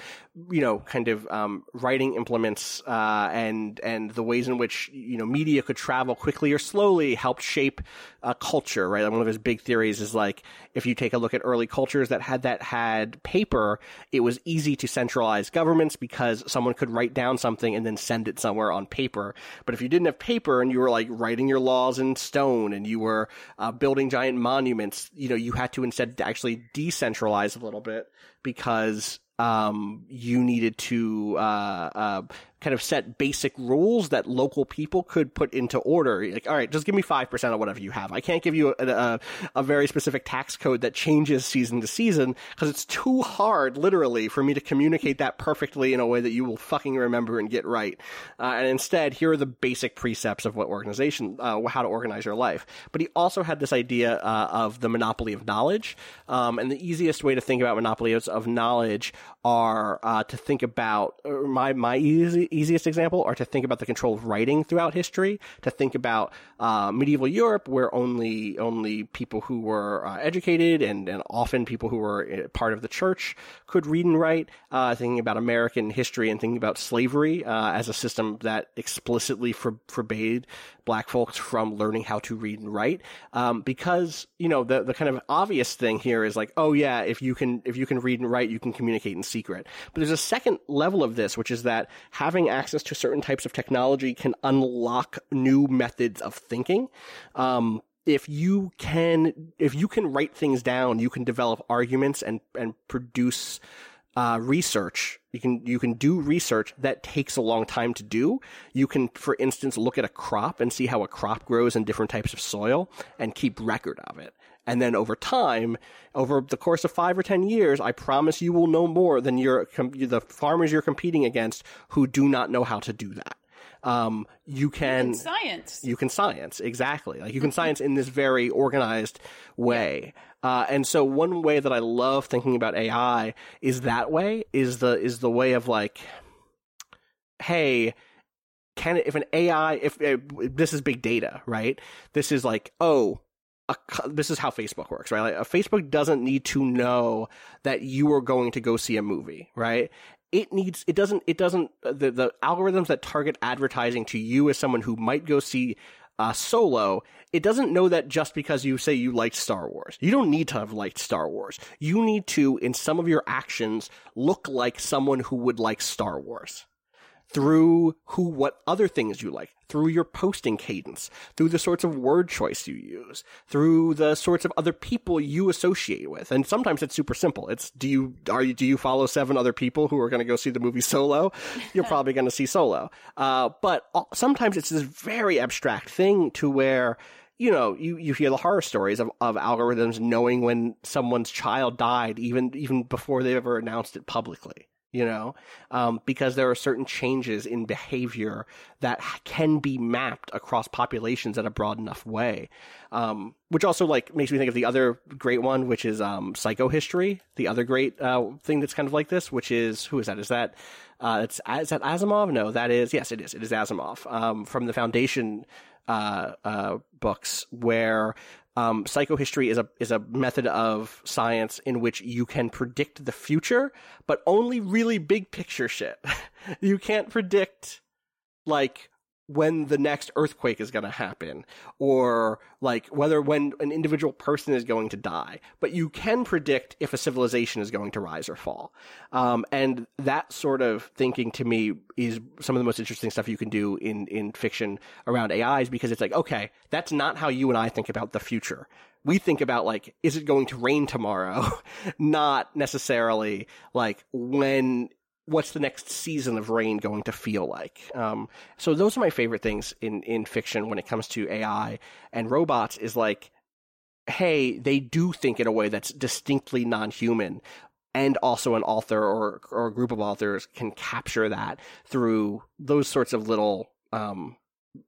you know kind of um, writing implements uh, and and the ways in which you know media could travel quickly or slowly helped shape uh, culture right? Like, one of his big theories is like if you take a look at early cultures that had that had paper it was easy to centralize governments because someone could write down something and then send it somewhere on paper. But if you didn't have paper and you were like writing your laws in stone and you were uh, building giant monuments you know you had to instead actually decentralize a little bit because um, you needed to uh, uh, kind of set basic rules that local people could put into order. Like, all right, just give me five percent of whatever you have. I can't give you a, a, a very specific tax code that changes season to season because it's too hard, literally, for me to communicate that perfectly in a way that you will fucking remember and get right. Uh, and instead, here are the basic precepts of what organization, uh, how to organize your life. But he also had this idea uh, of the monopoly of knowledge, um, and the easiest way to think about monopolies of knowledge are uh, to think about my my easy, easiest example are to think about the control of writing throughout history. To think about uh, medieval Europe, where only only people who were uh, educated and and often people who were uh, part of the church could read and write. Uh, thinking about American history and thinking about slavery uh, as a system that explicitly for, forbade black folks from learning how to read and write. Um, because you know the the kind of obvious thing here is like, oh yeah, if you can if you can read and write, you can communicate in secret. But there's a second level of this, which is that having access to certain types of technology can unlock new methods of thinking. Um, if you can if you can write things down, you can develop arguments and and produce uh, research. You can you can do research that takes a long time to do. You can, for instance, look at a crop and see how a crop grows in different types of soil and keep record of it. And then over time, over the course of five or ten years, I promise you will know more than your com- the farmers you're competing against who do not know how to do that. Um, you can Science. you can science exactly like you can science in this very organized way uh, and so one way that i love thinking about ai is that way is the is the way of like hey can if an ai if, if this is big data right this is like oh a, this is how Facebook works, right? Like, Facebook doesn't need to know that you are going to go see a movie, right? It needs, it doesn't, it doesn't, uh, the, the algorithms that target advertising to you as someone who might go see uh, Solo, it doesn't know that just because you say you liked Star Wars. You don't need to have liked Star Wars. You need to, in some of your actions, look like someone who would like Star Wars through who what other things you like through your posting cadence through the sorts of word choice you use through the sorts of other people you associate with. And sometimes it's super simple. It's do you are you do you follow seven other people who are going to go see the movie solo? You're probably going to see solo. Uh, but sometimes it's this very abstract thing to where you know, you, you hear the horror stories of, of algorithms knowing when someone's child died, even even before they ever announced it publicly you know, um, because there are certain changes in behavior that can be mapped across populations in a broad enough way. Um, which also like makes me think of the other great one, which is um, psychohistory. The other great uh, thing that's kind of like this, which is who is that? Is that uh, it's is that Asimov? No, that is yes, it is. It is Asimov um, from the Foundation uh, uh, books where um, psychohistory is a is a method of science in which you can predict the future, but only really big picture shit. you can't predict like when the next earthquake is going to happen or like whether when an individual person is going to die. But you can predict if a civilization is going to rise or fall. Um, and that sort of thinking to me is some of the most interesting stuff you can do in in fiction around ais because it's like okay that's not how you and i think about the future. We think about like is it going to rain tomorrow? Not necessarily like when what's the next season of rain going to feel like? Um, so those are my favorite things in in fiction when it comes to AI and robots. Is like, hey, they do think in a way that's distinctly non-human, and also an author or or a group of authors can capture that through those sorts of little um,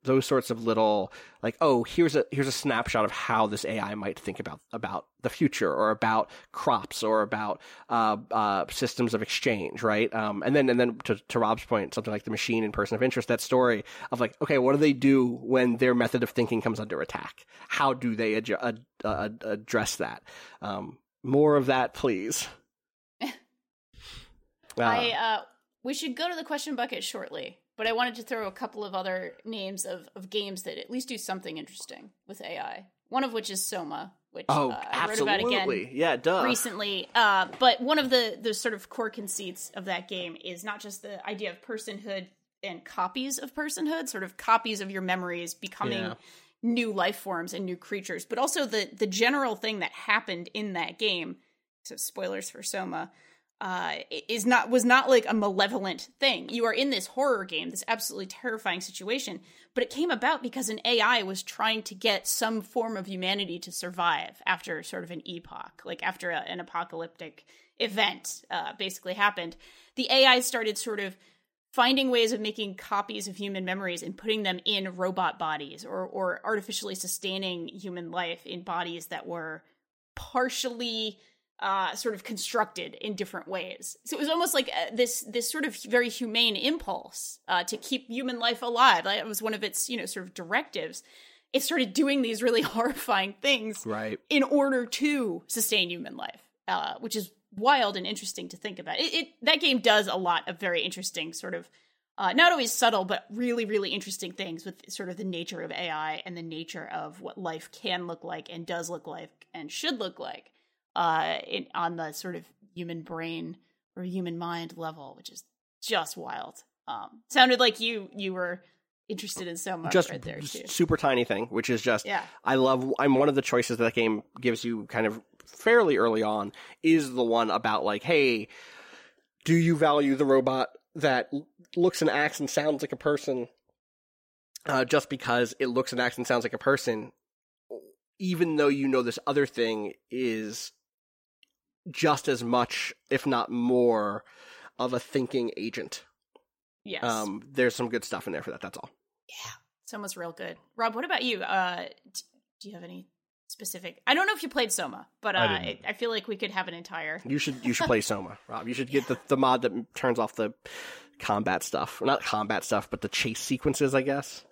those sorts of little like oh here's a here's a snapshot of how this AI might think about about the future or about crops or about uh, uh, systems of exchange right? Um, and then and then to, to Rob's point something like the machine and person of interest that story of like okay what do they do when their method of thinking comes under attack? How do they adju- ad- uh, address that? Um, more of that please. I uh, we should go to the question bucket shortly but I wanted to throw a couple of other names of, of games that at least do something interesting with AI. One of which is Soma, which oh, uh, I wrote about again yeah, duh. recently. Uh, but one of the the sort of core conceits of that game is not just the idea of personhood and copies of personhood, sort of copies of your memories becoming Yeah. new life forms and new creatures, but also the the general thing that happened in that game. So spoilers for Soma. Uh, is not was not like a malevolent thing. You are in this horror game, this absolutely terrifying situation, but it came about because an AI was trying to get some form of humanity to survive after sort of an epoch, like after a, an apocalyptic event uh, basically happened. The AI started sort of finding ways of making copies of human memories and putting them in robot bodies or or artificially sustaining human life in bodies that were partially uh, sort of constructed in different ways. So it was almost like uh, this this sort of very humane impulse uh, to keep human life alive. That was one of its you know sort of directives. It started doing these really horrifying things right in order to sustain human life, uh, which is wild and interesting to think about. It, it that game does a lot of very interesting sort of. Uh, not always subtle, but really, really interesting things with sort of the nature of AI and the nature of what life can look like and does look like and should look like uh, in, on the sort of human brain or human mind level, which is just wild. Um, sounded like you you were interested in so much just right there too. super tiny thing which is just Yeah. I love I'm one of the choices that game gives you kind of fairly early on is the one about like hey do you value the robot that looks and acts and sounds like a person uh, just because it looks and acts and sounds like a person even though you know this other thing is just as much if not more of a thinking agent Yes, um there's some good stuff in there for that that's all Yeah. Soma's real good. Rob, what about you? Uh, do you have any specific? I don't know if you played Soma, but uh, I I, feel like we could have an entire. You should you should play Soma, Rob. You should get the, the mod that turns off the combat stuff. Well, not combat stuff, but the chase sequences, I guess.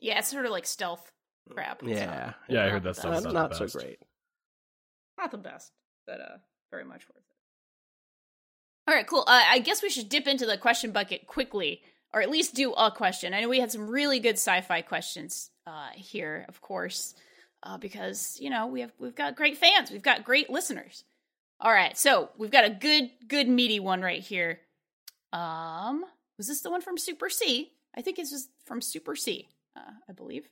Yeah, it's sort of like stealth crap. Yeah. not, Yeah, I heard the that stuff not not so great. not the best, but uh, very much worth it. All right, cool. Uh, I guess we should dip into the question bucket quickly, or at least do a question. I know we had some really good sci-fi questions uh, here, of course, uh, because you know we have we've got great fans, we've got great listeners. All right, so we've got a good, good meaty one right here. Um, was this the one from Super C? I think this was from Super C, uh, I believe.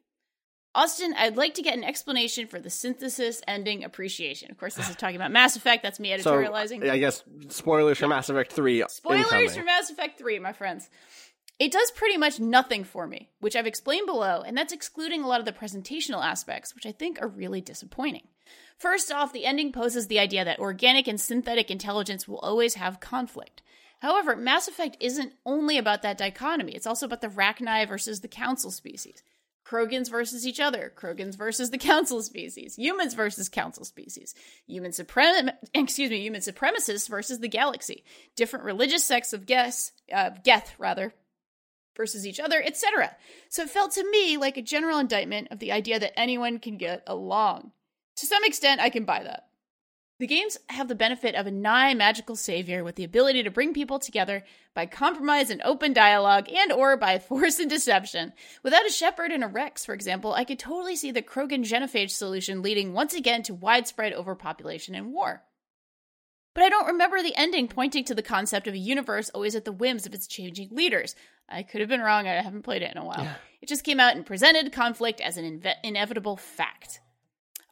Austin, I'd like to get an explanation for the synthesis ending appreciation. Of course, this is talking about Mass Effect. That's me editorializing. So. I guess spoilers for Mass Effect Three. Spoilers incoming. for Mass Effect 3, my friends. It does pretty much nothing for me, which I've explained below, and that's excluding a lot of the presentational aspects, which I think are really disappointing. First off, the ending poses the idea that organic and synthetic intelligence will always have conflict. However, Mass Effect isn't only about that dichotomy, it's also about the Rachni versus the Council species. Krogans versus each other, Krogans versus the Council species, humans versus Council species, human suprem excuse me, human supremacists versus the galaxy, different religious sects of Geth, uh, Geth rather, versus each other, etc. So it felt to me like a general indictment of the idea that anyone can get along. To some extent, I can buy that. The games have the benefit of a nigh magical savior with the ability to bring people together by compromise and open dialogue and or by force and deception. Without a Shepard and a Wrex, for example, I could totally see the Krogan genophage solution leading once again to widespread overpopulation and war. But I don't remember the ending pointing to the concept of a universe always at the whims of its changing leaders. I could have been wrong, I haven't played it in a while. Yeah. It just came out and presented conflict as an inve- inevitable fact.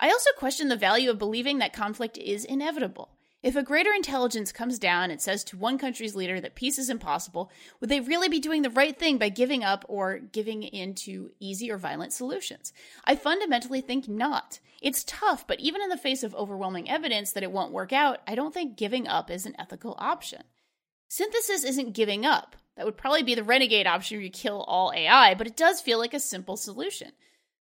I also question the value of believing that conflict is inevitable. If a greater intelligence comes down and says to one country's leader that peace is impossible, would they really be doing the right thing by giving up or giving in to easy or violent solutions? I fundamentally think not. It's tough, but even in the face of overwhelming evidence that it won't work out, I don't think giving up is an ethical option. Synthesis isn't giving up. That would probably be the renegade option where you kill all AI, but it does feel like a simple solution.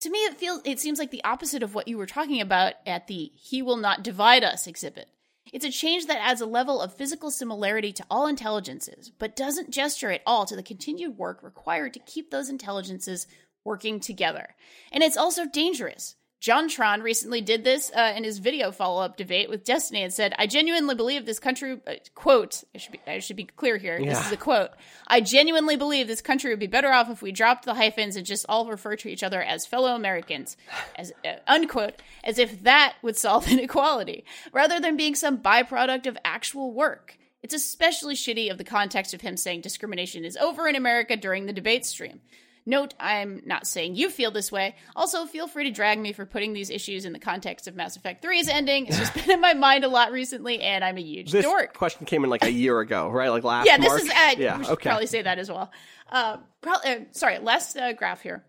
To me, it feels it seems like the opposite of what you were talking about at the "He will not divide us" exhibit. It's a change that adds a level of physical similarity to all intelligences, but doesn't gesture at all to the continued work required to keep those intelligences working together. And it's also dangerous. JonTron recently did this uh, in his video follow up debate with Destiny and said, I genuinely believe this country, uh, quote, I should, be, I should be clear here. Yeah. This is a quote. I genuinely believe this country would be better off if we dropped the hyphens and just all refer to each other as fellow Americans, as uh, unquote, as if that would solve inequality, rather than being some byproduct of actual work. It's especially shitty of the context of him saying discrimination is over in America during the debate stream. Note, I'm not saying you feel this way. Also, feel free to drag me for putting these issues in the context of Mass Effect 3's ending. It's just been in my mind a lot recently, and I'm a huge this dork. question came in like a year ago, right? Like last Yeah, this March? is, uh, yeah, we should okay. probably say that as well. Uh, pro- uh, sorry, last uh, graph here.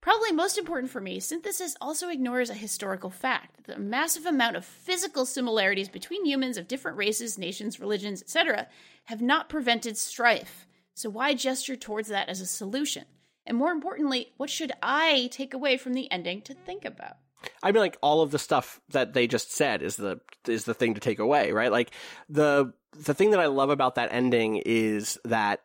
Probably most important for me, synthesis also ignores a historical fact the massive amount of physical similarities between humans of different races, nations, religions, etc., have not prevented strife. So, why gesture towards that as a solution? And more importantly, what should I take away from the ending to think about? I mean, like all of the stuff that they just said is the is the thing to take away, right? Like the the thing that I love about that ending is that,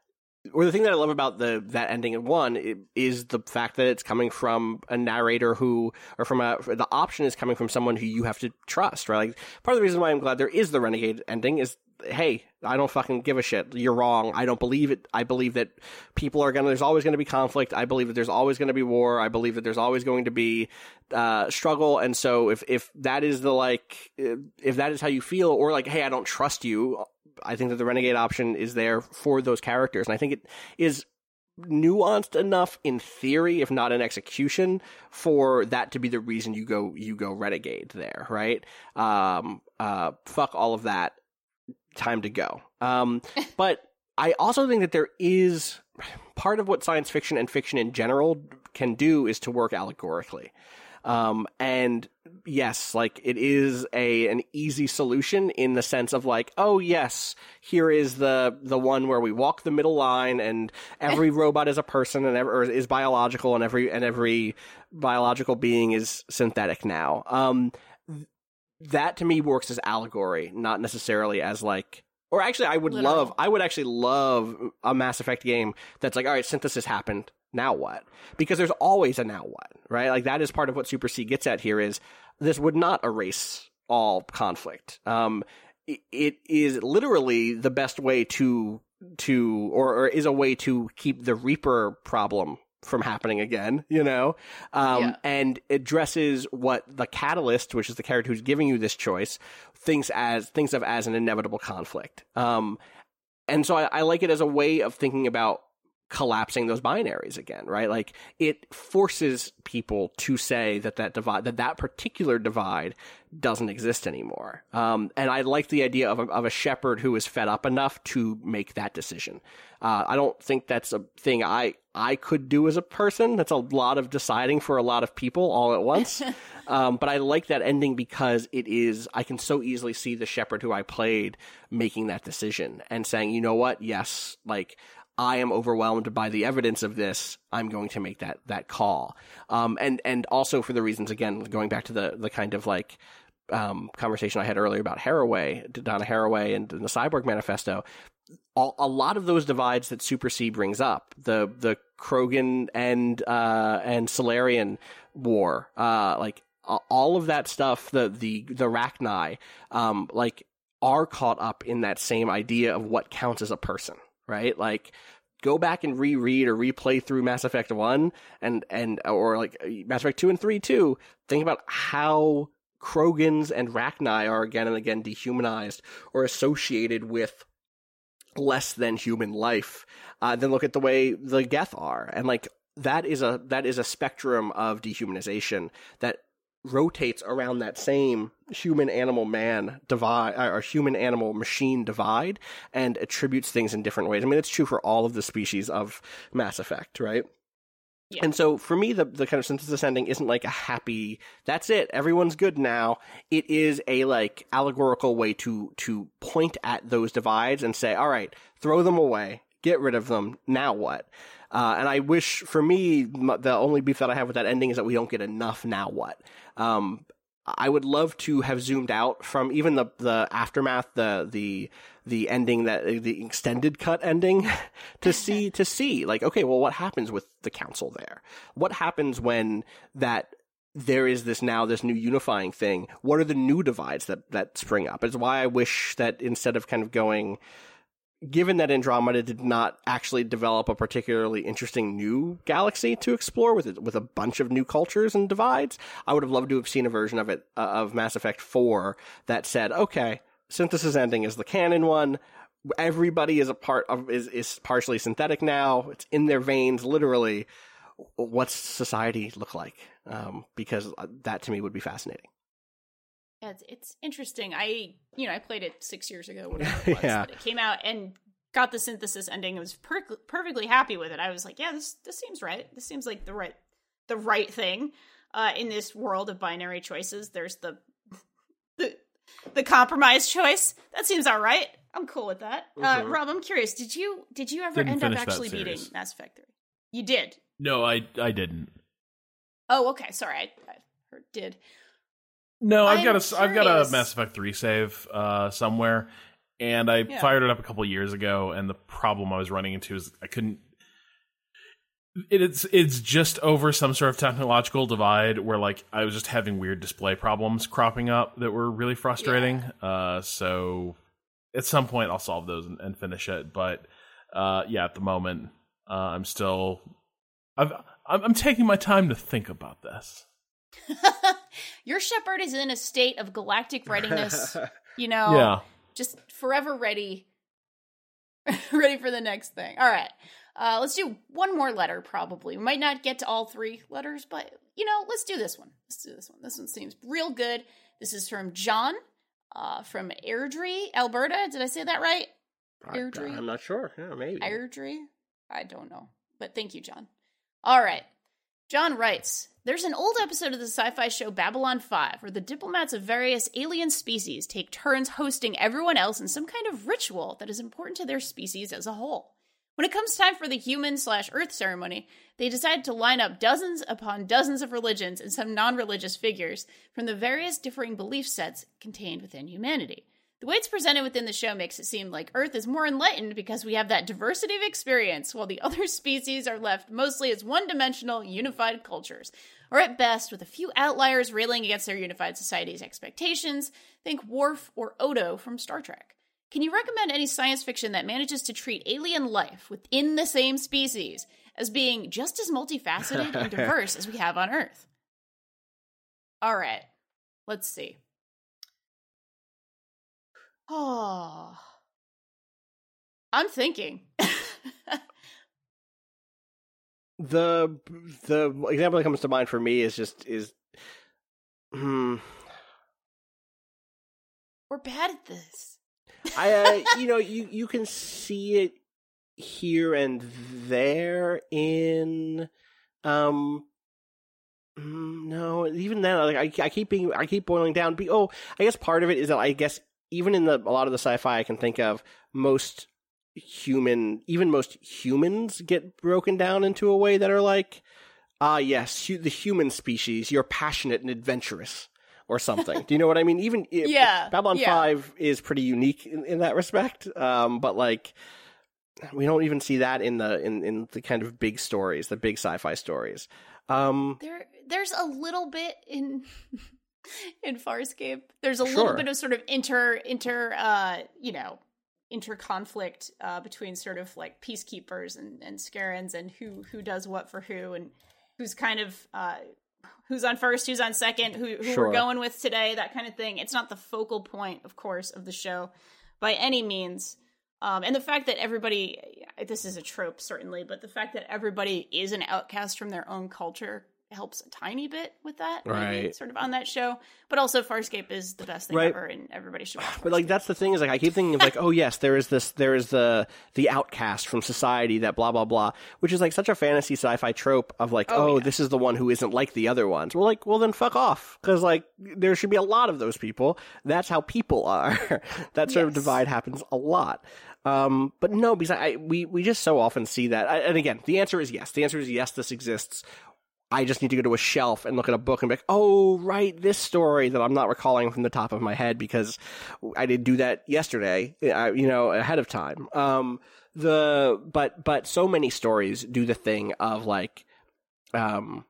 or the thing that I love about the that ending in one is the fact that it's coming from a narrator who, or from a the option is coming from someone who you have to trust, right? Like part of the reason why I'm glad there is the renegade ending is hey, I don't fucking give a shit. You're wrong. I don't believe it. I believe that people are gonna. There's always going to be conflict. I believe that there's always going to be war. I believe that there's always going to be uh, struggle. And so if if that is the like, if that is how you feel, or like, hey, I don't trust you. I think that the renegade option is there for those characters, and I think it is nuanced enough in theory, if not in execution, for that to be the reason you go you go renegade there, right? Um, uh, fuck all of that time to go. Um, but I also think that there is part of what science fiction and fiction in general can do is to work allegorically. Um, and yes, like it is a an easy solution in the sense of like, oh yes, here is the the one where we walk the middle line, and every robot is a person and every, is biological, and every and every biological being is synthetic now. Um, that to me works as allegory, not necessarily as like or actually I would Literal. love I would actually love a Mass Effect game that's like, all right, synthesis happened. Now what? Because there's always a now what, right? Like that is part of what Super C gets at here is this would not erase all conflict. Um, it, it is literally the best way to to or, or is a way to keep the Reaper problem from happening again, you know? Um, yeah. and addresses what the catalyst, which is the character who's giving you this choice, thinks as, thinks of as an inevitable conflict. Um, and so I, I like it as a way of thinking about collapsing those binaries again, right? Like it forces people to say that that divide, that that particular divide doesn't exist anymore. Um, and I like the idea of a, of a Shepard who is fed up enough to make that decision. Uh, I don't think that's a thing I, I could do as a person. That's a lot of deciding for a lot of people all at once. um, but I like that ending because it is, I can so easily see the Shepard who I played making that decision and saying, you know what? Yes, like I am overwhelmed by the evidence of this. I'm going to make that that call. Um, and and also for the reasons again, going back to the the kind of like um, conversation I had earlier about Haraway, Donna Haraway, and, and the Cyborg Manifesto. All, a lot of those divides that Super C brings up, the the Krogan and uh, and Salarian war, uh, like all of that stuff, the the the Rachni, um, like are caught up in that same idea of what counts as a person, right? Like go back and reread or replay through Mass Effect 1 and and or like Mass Effect 2 and 3 too. Think about how Krogans and Rachni are again and again dehumanized or associated with less than human life. Uh, then look at the way the Geth are, and like that is a that is a spectrum of dehumanization that rotates around that same human animal man divide or human animal machine divide and attributes things in different ways. I mean, it's true for all of the species of Mass Effect, right? Yeah. And so for me, the, the kind of synthesis ending isn't like a happy, that's it, everyone's good now. It is a like allegorical way to, to point at those divides and say, all right, throw them away, get rid of them, now what? Uh, and I wish, for me, the only beef that I have with that ending is that we don't get enough. Now what? Um, I would love to have zoomed out from even the the aftermath, the the the ending that the extended cut ending, to see to see like okay, well, what happens with the council there? What happens when that there is this now this new unifying thing? What are the new divides that that spring up? It's why I wish that instead of kind of going given that Andromeda did not actually develop a particularly interesting new galaxy to explore with it, with a bunch of new cultures and divides, I would have loved to have seen a version of it uh, of Mass Effect 4 that said, okay, synthesis ending is the canon one. Everybody is a part of is is partially synthetic now. It's in their veins, literally. What's society look like? Um, because that to me would be fascinating. Yeah, it's, it's interesting. I you know I played it six years ago, whatever it was Yeah. that it came out, and got the synthesis ending. I was per- perfectly happy with it. I was like, yeah, this this seems right. This seems like the right the right thing uh, in this world of binary choices. There's the the the compromise choice. That seems all right. I'm cool with that. Uh, Mhm. Rob, I'm curious. Did you did you ever Didn't end up actually beating series. Mass Effect Three? You did. No, I I didn't. Oh, okay. Sorry, I, I heard did. No, I've I'm got a I've got a. Mass Effect three save uh, somewhere, and I Yeah. fired it up a couple years ago. And the problem I was running into is I couldn't. It, it's it's just over some sort of technological divide where like I was just having weird display problems cropping up that were really frustrating. Uh, so at some point I'll solve those and, and finish it. But uh, yeah, at the moment uh, I'm still I've I'm, I'm taking my time to think about this. Your Shepard is in a state of galactic readiness. you know, Yeah. just forever ready, ready for the next thing. All right, uh, let's do one more letter. Probably we might not get to all three letters, but you know, let's do this one. Let's do this one. This one seems real good. This is from John, uh, from Airdrie, Alberta. Did I say that right? I, Airdrie? I'm not sure. Yeah, maybe. Airdrie? I don't know. But thank you, John. All right. John writes There's an old episode of the sci fi show Babylon 5 where the diplomats of various alien species take turns hosting everyone else in some kind of ritual that is important to their species as a whole. When it comes time for the human slash Earth ceremony, they decide to line up dozens upon dozens of religions and some non religious figures from the various differing belief sets contained within humanity. The way it's presented within the show makes it seem like Earth is more enlightened because we have that diversity of experience, while the other species are left mostly as one dimensional, unified cultures, or at best with a few outliers railing against their unified society's expectations. Think Worf or Odo from Star Trek. Can you recommend any science fiction that manages to treat alien life within the same species as being just as multifaceted and diverse as we have on Earth? All right, let's see. Oh, I'm thinking. the the example that comes to mind for me is just is hmm We're bad at this. I uh, you know you you can see it here and there in um mm, no even then like I, I keep being I keep boiling down be oh I guess part of it is that I guess even in the a lot of the sci-fi I can think of most human even most humans get broken down into a way that are like ah yes hu- the human species you're passionate and adventurous or something do you know what I mean even Yeah, Babylon yeah. 5 is pretty unique in, in that respect um but like we don't even see that in the in, in the kind of big stories the big sci-fi stories Um, There, there's a little bit in in Farscape. There's a Sure. little bit of sort of inter inter uh you know inter conflict uh, between sort of like peacekeepers and and Scarrans and who who does what for who and who's kind of uh who's on first, who's on second, who who Sure. we're going with today, that kind of thing. It's not the focal point, of course, of the show by any means. Um, and the fact that everybody, this is a trope certainly, but the fact that everybody is an outcast from their own culture helps a tiny bit with that, maybe, Right. sort of on that show. But also, Farscape is the best thing Right. ever, and everybody should watch. But like that's the thing is like I keep thinking of like oh yes there is this there is the the outcast from society that blah blah blah which is like such a fantasy sci-fi trope of like Oh, oh, yeah. this is the one who isn't like the other ones well like well then fuck off because like there should be a lot of those people that's how people are that sort of divide happens a lot um but no because I we we just so often see that I, and again the answer is yes the answer is yes this exists I just need to go to a shelf and look at a book and be like, oh, right, this story that I'm not recalling from the top of my head because I didn't do that yesterday, uh, you know, ahead of time. Um, the but but so many stories do the thing of like, um,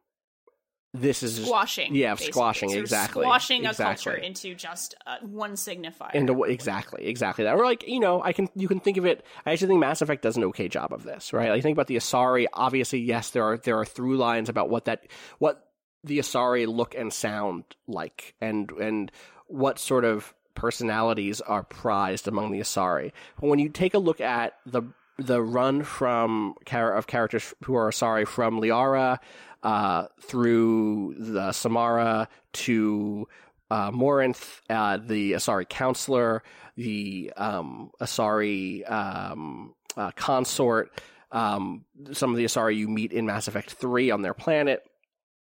this is just- squashing, yeah, basically. squashing, Sort of exactly, squashing exactly. a culture into just uh, one signifier. into what exactly exactly that or like you know i can you can think of it i actually think mass effect does an okay job of this right like think about the asari obviously yes there are there are through lines about what that what the asari look and sound like and and what sort of personalities are prized among the asari but when you take a look at the the run from of characters who are asari from liara uh, through the samara to uh, Morinth, uh, the Asari counselor, the um, Asari um, uh, consort, um, some of the Asari you meet in Mass Effect 3 on their planet,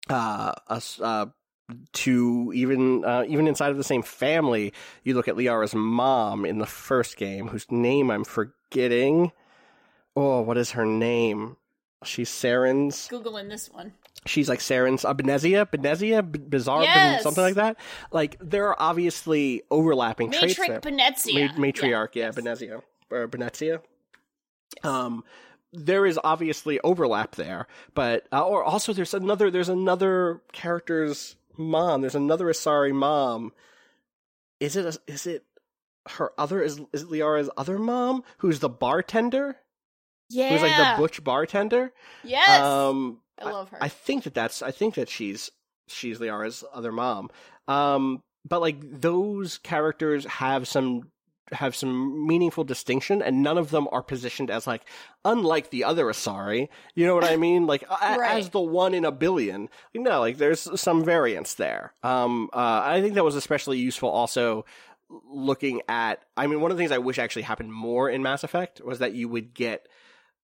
uh, uh, to even uh, even inside of the same family, you look at Liara's mom in the first game, whose name I'm forgetting. Oh, what is her name? She's Saren's Googling this one. She's like Saren's uh, Benezia, Benezia, B- Bizarre, Ben- something like that. Like there are obviously overlapping traits there. Benezia. Ma- matriarch, yeah, yes. Benezia or Benezia. Um, there is obviously overlap there, but uh, or also there's another there's another character's mom. There's another Asari mom. Is it a, is it her other is is Liara's other mom who's the bartender? Yeah. Who's like the butch bartender? Yes. Um, I love her. I think that that's I think that she's she's Liara's other mom. Um, but like those characters have some have some meaningful distinction, and none of them are positioned as like unlike the other Asari. You know what I mean? Like Right. as the one in a billion. No, like there's some variance there. Um, uh, I think that was especially useful also looking at. I mean, one of the things I wish actually happened more in Mass Effect was that you would get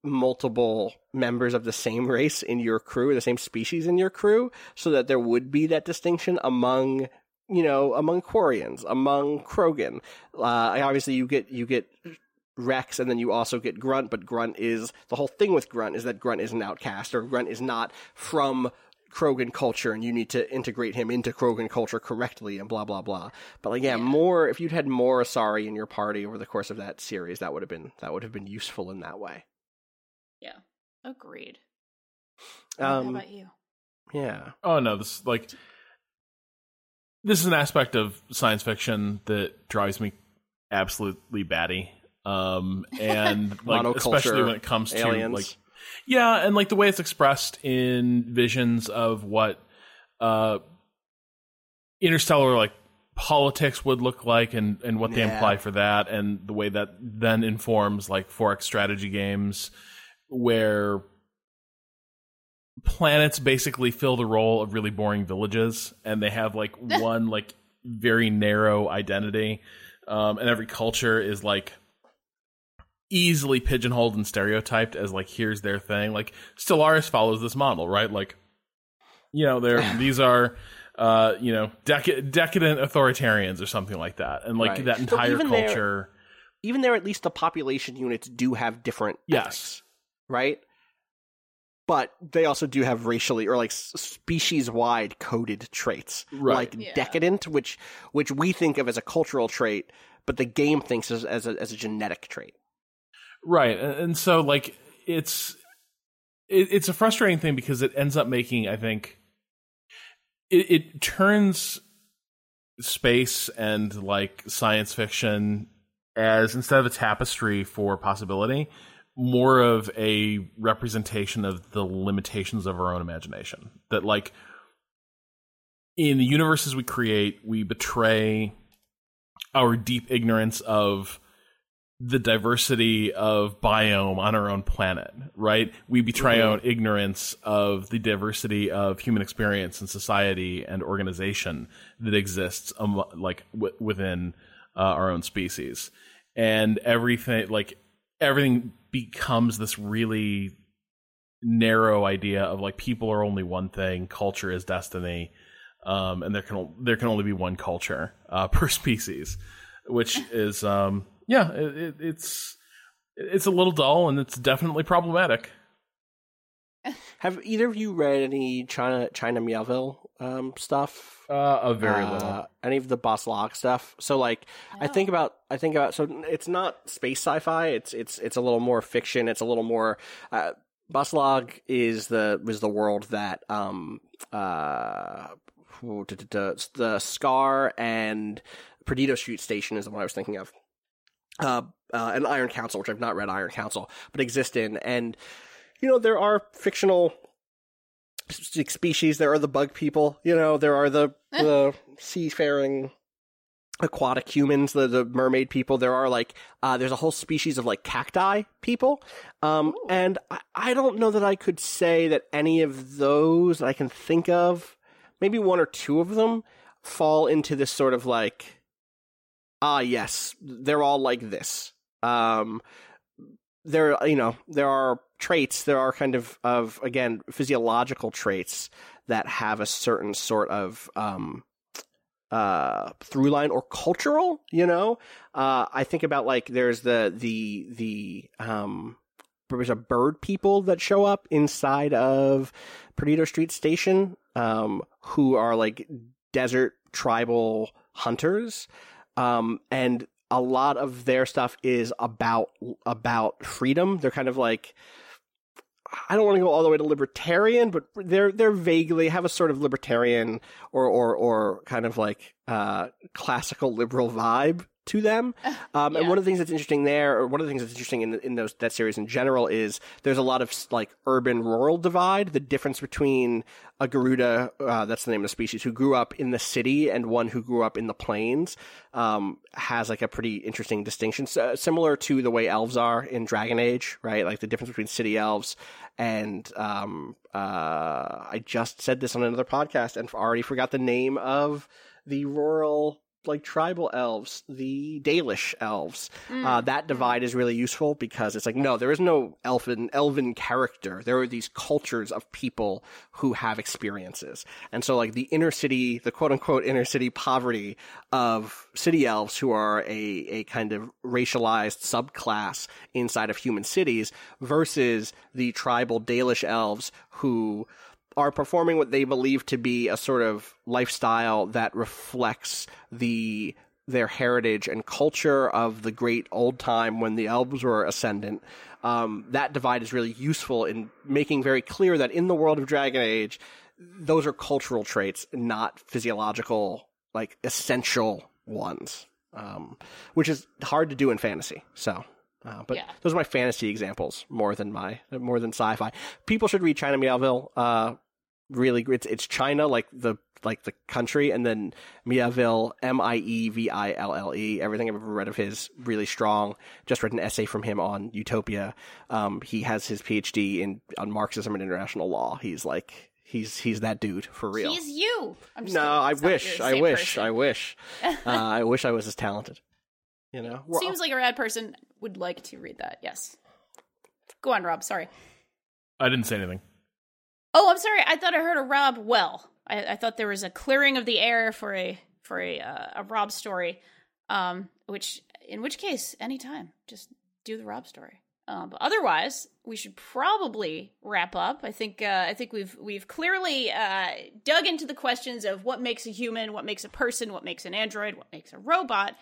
multiple members of the same race in your crew, the same species in your crew, so that there would be that distinction among you know among Quarians, among Krogan. Uh, obviously, you get you get Wrex, and then you also get Grunt, but Grunt is the whole thing with Grunt is that Grunt is an outcast, or Grunt is not from Krogan culture, and you need to integrate him into Krogan culture correctly, and blah blah blah. But like, yeah, more if you'd had more Asari in your party over the course of that series, that would have been that would have been useful in that way. Yeah. Agreed. How Um, about you? yeah, Oh no, this like this is an aspect of science fiction that drives me absolutely batty. Um, and like especially when it comes to aliens. like yeah, and like the way it's expressed in visions of what uh interstellar like politics would look like and and what they imply for that and the way that then informs like 4X strategy games where planets basically fill the role of really boring villages and they have like one like very narrow identity um, and every culture is like easily pigeonholed and stereotyped as like here's their thing like stellaris follows this model right like you know they're these are uh you know dec- decadent authoritarians or something like that and like Right. that So entire even there- culture even there, at least the population units do have different Yes. Right? But they also do have racially or like species wide coded traits, Right. like Yeah. decadent, which which we think of as a cultural trait, but the game thinks as as a, as a genetic trait. Right. And, and so like it's it, it's a frustrating thing because it ends up making I think it, it turns space and like science fiction as instead of a tapestry for possibility more of a representation of the limitations of our own imagination. That like in the universes we create we betray our deep ignorance of the diversity of biome on our own planet, right? We betray our own ignorance of the diversity of human experience and society and organization that exists um, like w- within uh, our own species, and everything like everything becomes this really narrow idea of like people are only one thing, culture is destiny, um, and there can there can only be one culture uh, per species, which is um, yeah, it, it, it's it's a little dull and it's definitely problematic. Have either of you read any China China Miéville um, stuff? Uh, a very Uh, little. Any of the Bas-Lag stuff? So like, I think about I think about so it's not space sci-fi. It's it's it's a little more fiction. It's a little more. Uh, Bas-Lag is the was the world that um uh the Scar and Perdido Street Station is the one I was thinking of. Uh, uh, and Iron Council, which I've not read Iron Council, but exist in, and you know there are fictional species. There are the bug people. You know there are the the seafaring aquatic humans, the the mermaid people. There are like uh, there's a whole species of like cacti people, um, and I, I don't know that I could say that any of those that I can think of, maybe one or two of them, fall into this sort of like ah yes, they're all like this. Um, there you know there are traits there are kind of of again physiological traits that have a certain sort of um uh through line or cultural you know? Uh i think about like there's the the the um there's a bird people that show up inside of Perdido Street Station, um, who are like desert tribal hunters, um, and a lot of their stuff is about about freedom. They're kind of like I don't want to go all the way to libertarian, but they're they're vaguely have a sort of libertarian or or or kind of like uh, classical liberal vibe to them. Um, And one of the things that's interesting there, or one of the things that's interesting in in those that series in general, is there's a lot of like urban rural divide. The difference between a Garuda, uh, that's the name of the species, who grew up in the city and one who grew up in the plains, um, has like a pretty interesting distinction, S- similar to the way elves are in Dragon Age, right? Like the difference between city elves and um, uh, I just said this on another podcast and already forgot the name of the rural like tribal elves, the Dalish elves. Uh, that divide is really useful because it's like no, there is no elfin elven character. There are these cultures of people who have experiences, and so like the inner city, the quote unquote inner city poverty of city elves, who are a a kind of racialized subclass inside of human cities, versus the tribal Dalish elves who are performing what they believe to be a sort of lifestyle that reflects the their heritage and culture of the great old time when the elves were ascendant. Um, that divide is really useful in making very clear that in the world of Dragon Age, those are cultural traits, not physiological, like essential ones, um, which is hard to do in fantasy. So. Uh, but Yeah. those are my fantasy examples more than my more than sci-fi. People should read China Miéville. Uh, really, it's it's China like the like the country, and then Miéville M I E V I L L E. Everything I've ever read of his really strong. Just read an essay from him on Utopia. Um, he has his PhD in on Marxism and international law. He's like he's he's that dude for real. He's you. I'm no, kidding. I It's not wish, I wish, person. I wish, uh, I wish I was as talented. You know, We're- Seems like a rad person would like to read that. Yes. Go on, Rob. Sorry. I didn't say anything. Oh, I'm sorry. I thought I heard a Rob well. I, I thought there was a clearing of the air for a for a uh, a Rob story. Um, which in which case, anytime, just do the Rob story. Um, but otherwise, we should probably wrap up. I think uh, I think we've we've clearly uh, dug into the questions of what makes a human, what makes a person, what makes an android, what makes a robot,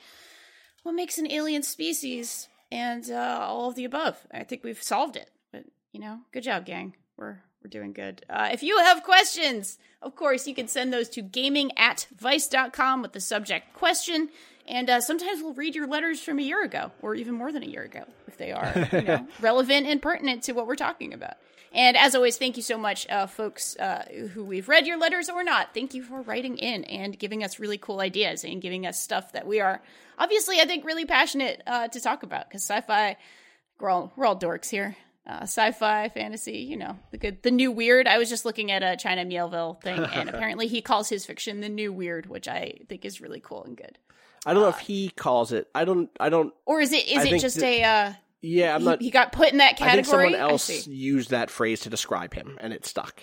what makes an alien species, and uh, all of the above. I think we've solved it. But you know, good job, gang. We're we're doing good. Uh, if you have questions, of course, you can send those to gaming at vice.com with the subject question. And uh, sometimes we'll read your letters from a year ago, or even more than a year ago, if they are you know, relevant and pertinent to what we're talking about. And as always, thank you so much, uh, folks uh, who we've read your letters or not. Thank you for writing in and giving us really cool ideas and giving us stuff that we are obviously, I think, really passionate uh, to talk about because sci-fi, we're all we're all dorks here. Uh, sci-fi, fantasy, you know, the good, the new weird. I was just looking at a China Miéville thing, and apparently he calls his fiction the new weird, which I think is really cool and good. I don't know if he calls it. I don't. I don't. Or is it is I it just that- a uh, Yeah, I'm he, not. he got put in that category. I think someone else used that phrase to describe him, and it stuck.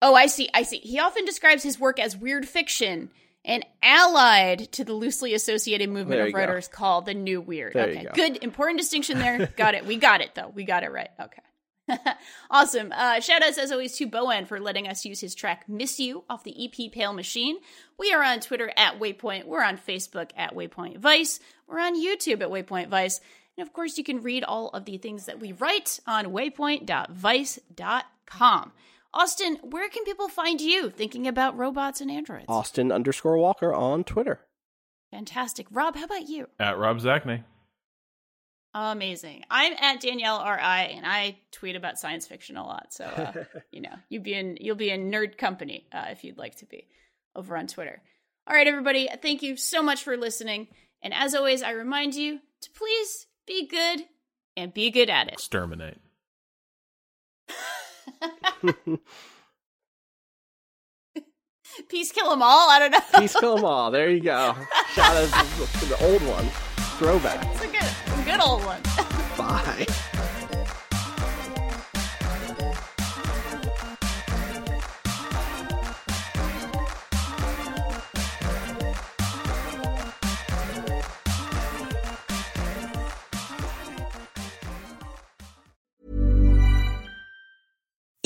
Oh, I see. I see. He often describes his work as weird fiction and allied to the loosely associated movement of you go. writers called the new weird. There you okay. go. Good. Important distinction there. got it. We got it though. We got it right. Okay. awesome. Uh, shout outs as always to Bo En for letting us use his track Miss You off the EP Pale Machine. We are on Twitter at Waypoint. We're on Facebook at Waypoint Vice. We're on YouTube at Waypoint Vice. And of course, you can read all of the things that we write on waypoint.vice.com. Austin, where can people find you thinking about robots and androids? Austin underscore Walker on Twitter. Fantastic. Rob, how about you? At Rob Zacny. Amazing. I'm at Danielle RI and I tweet about science fiction a lot. So, uh, you know, you'll be in you'll be in nerd company uh, if you'd like to be over on Twitter. All right, everybody. Thank you so much for listening. And as always, I remind you to please be good and be good at it. Exterminate. Peace, kill them all. I don't know. Peace, kill them all. There you go. Shout out to the old one. Throwback. It's a good, a good old one. Bye.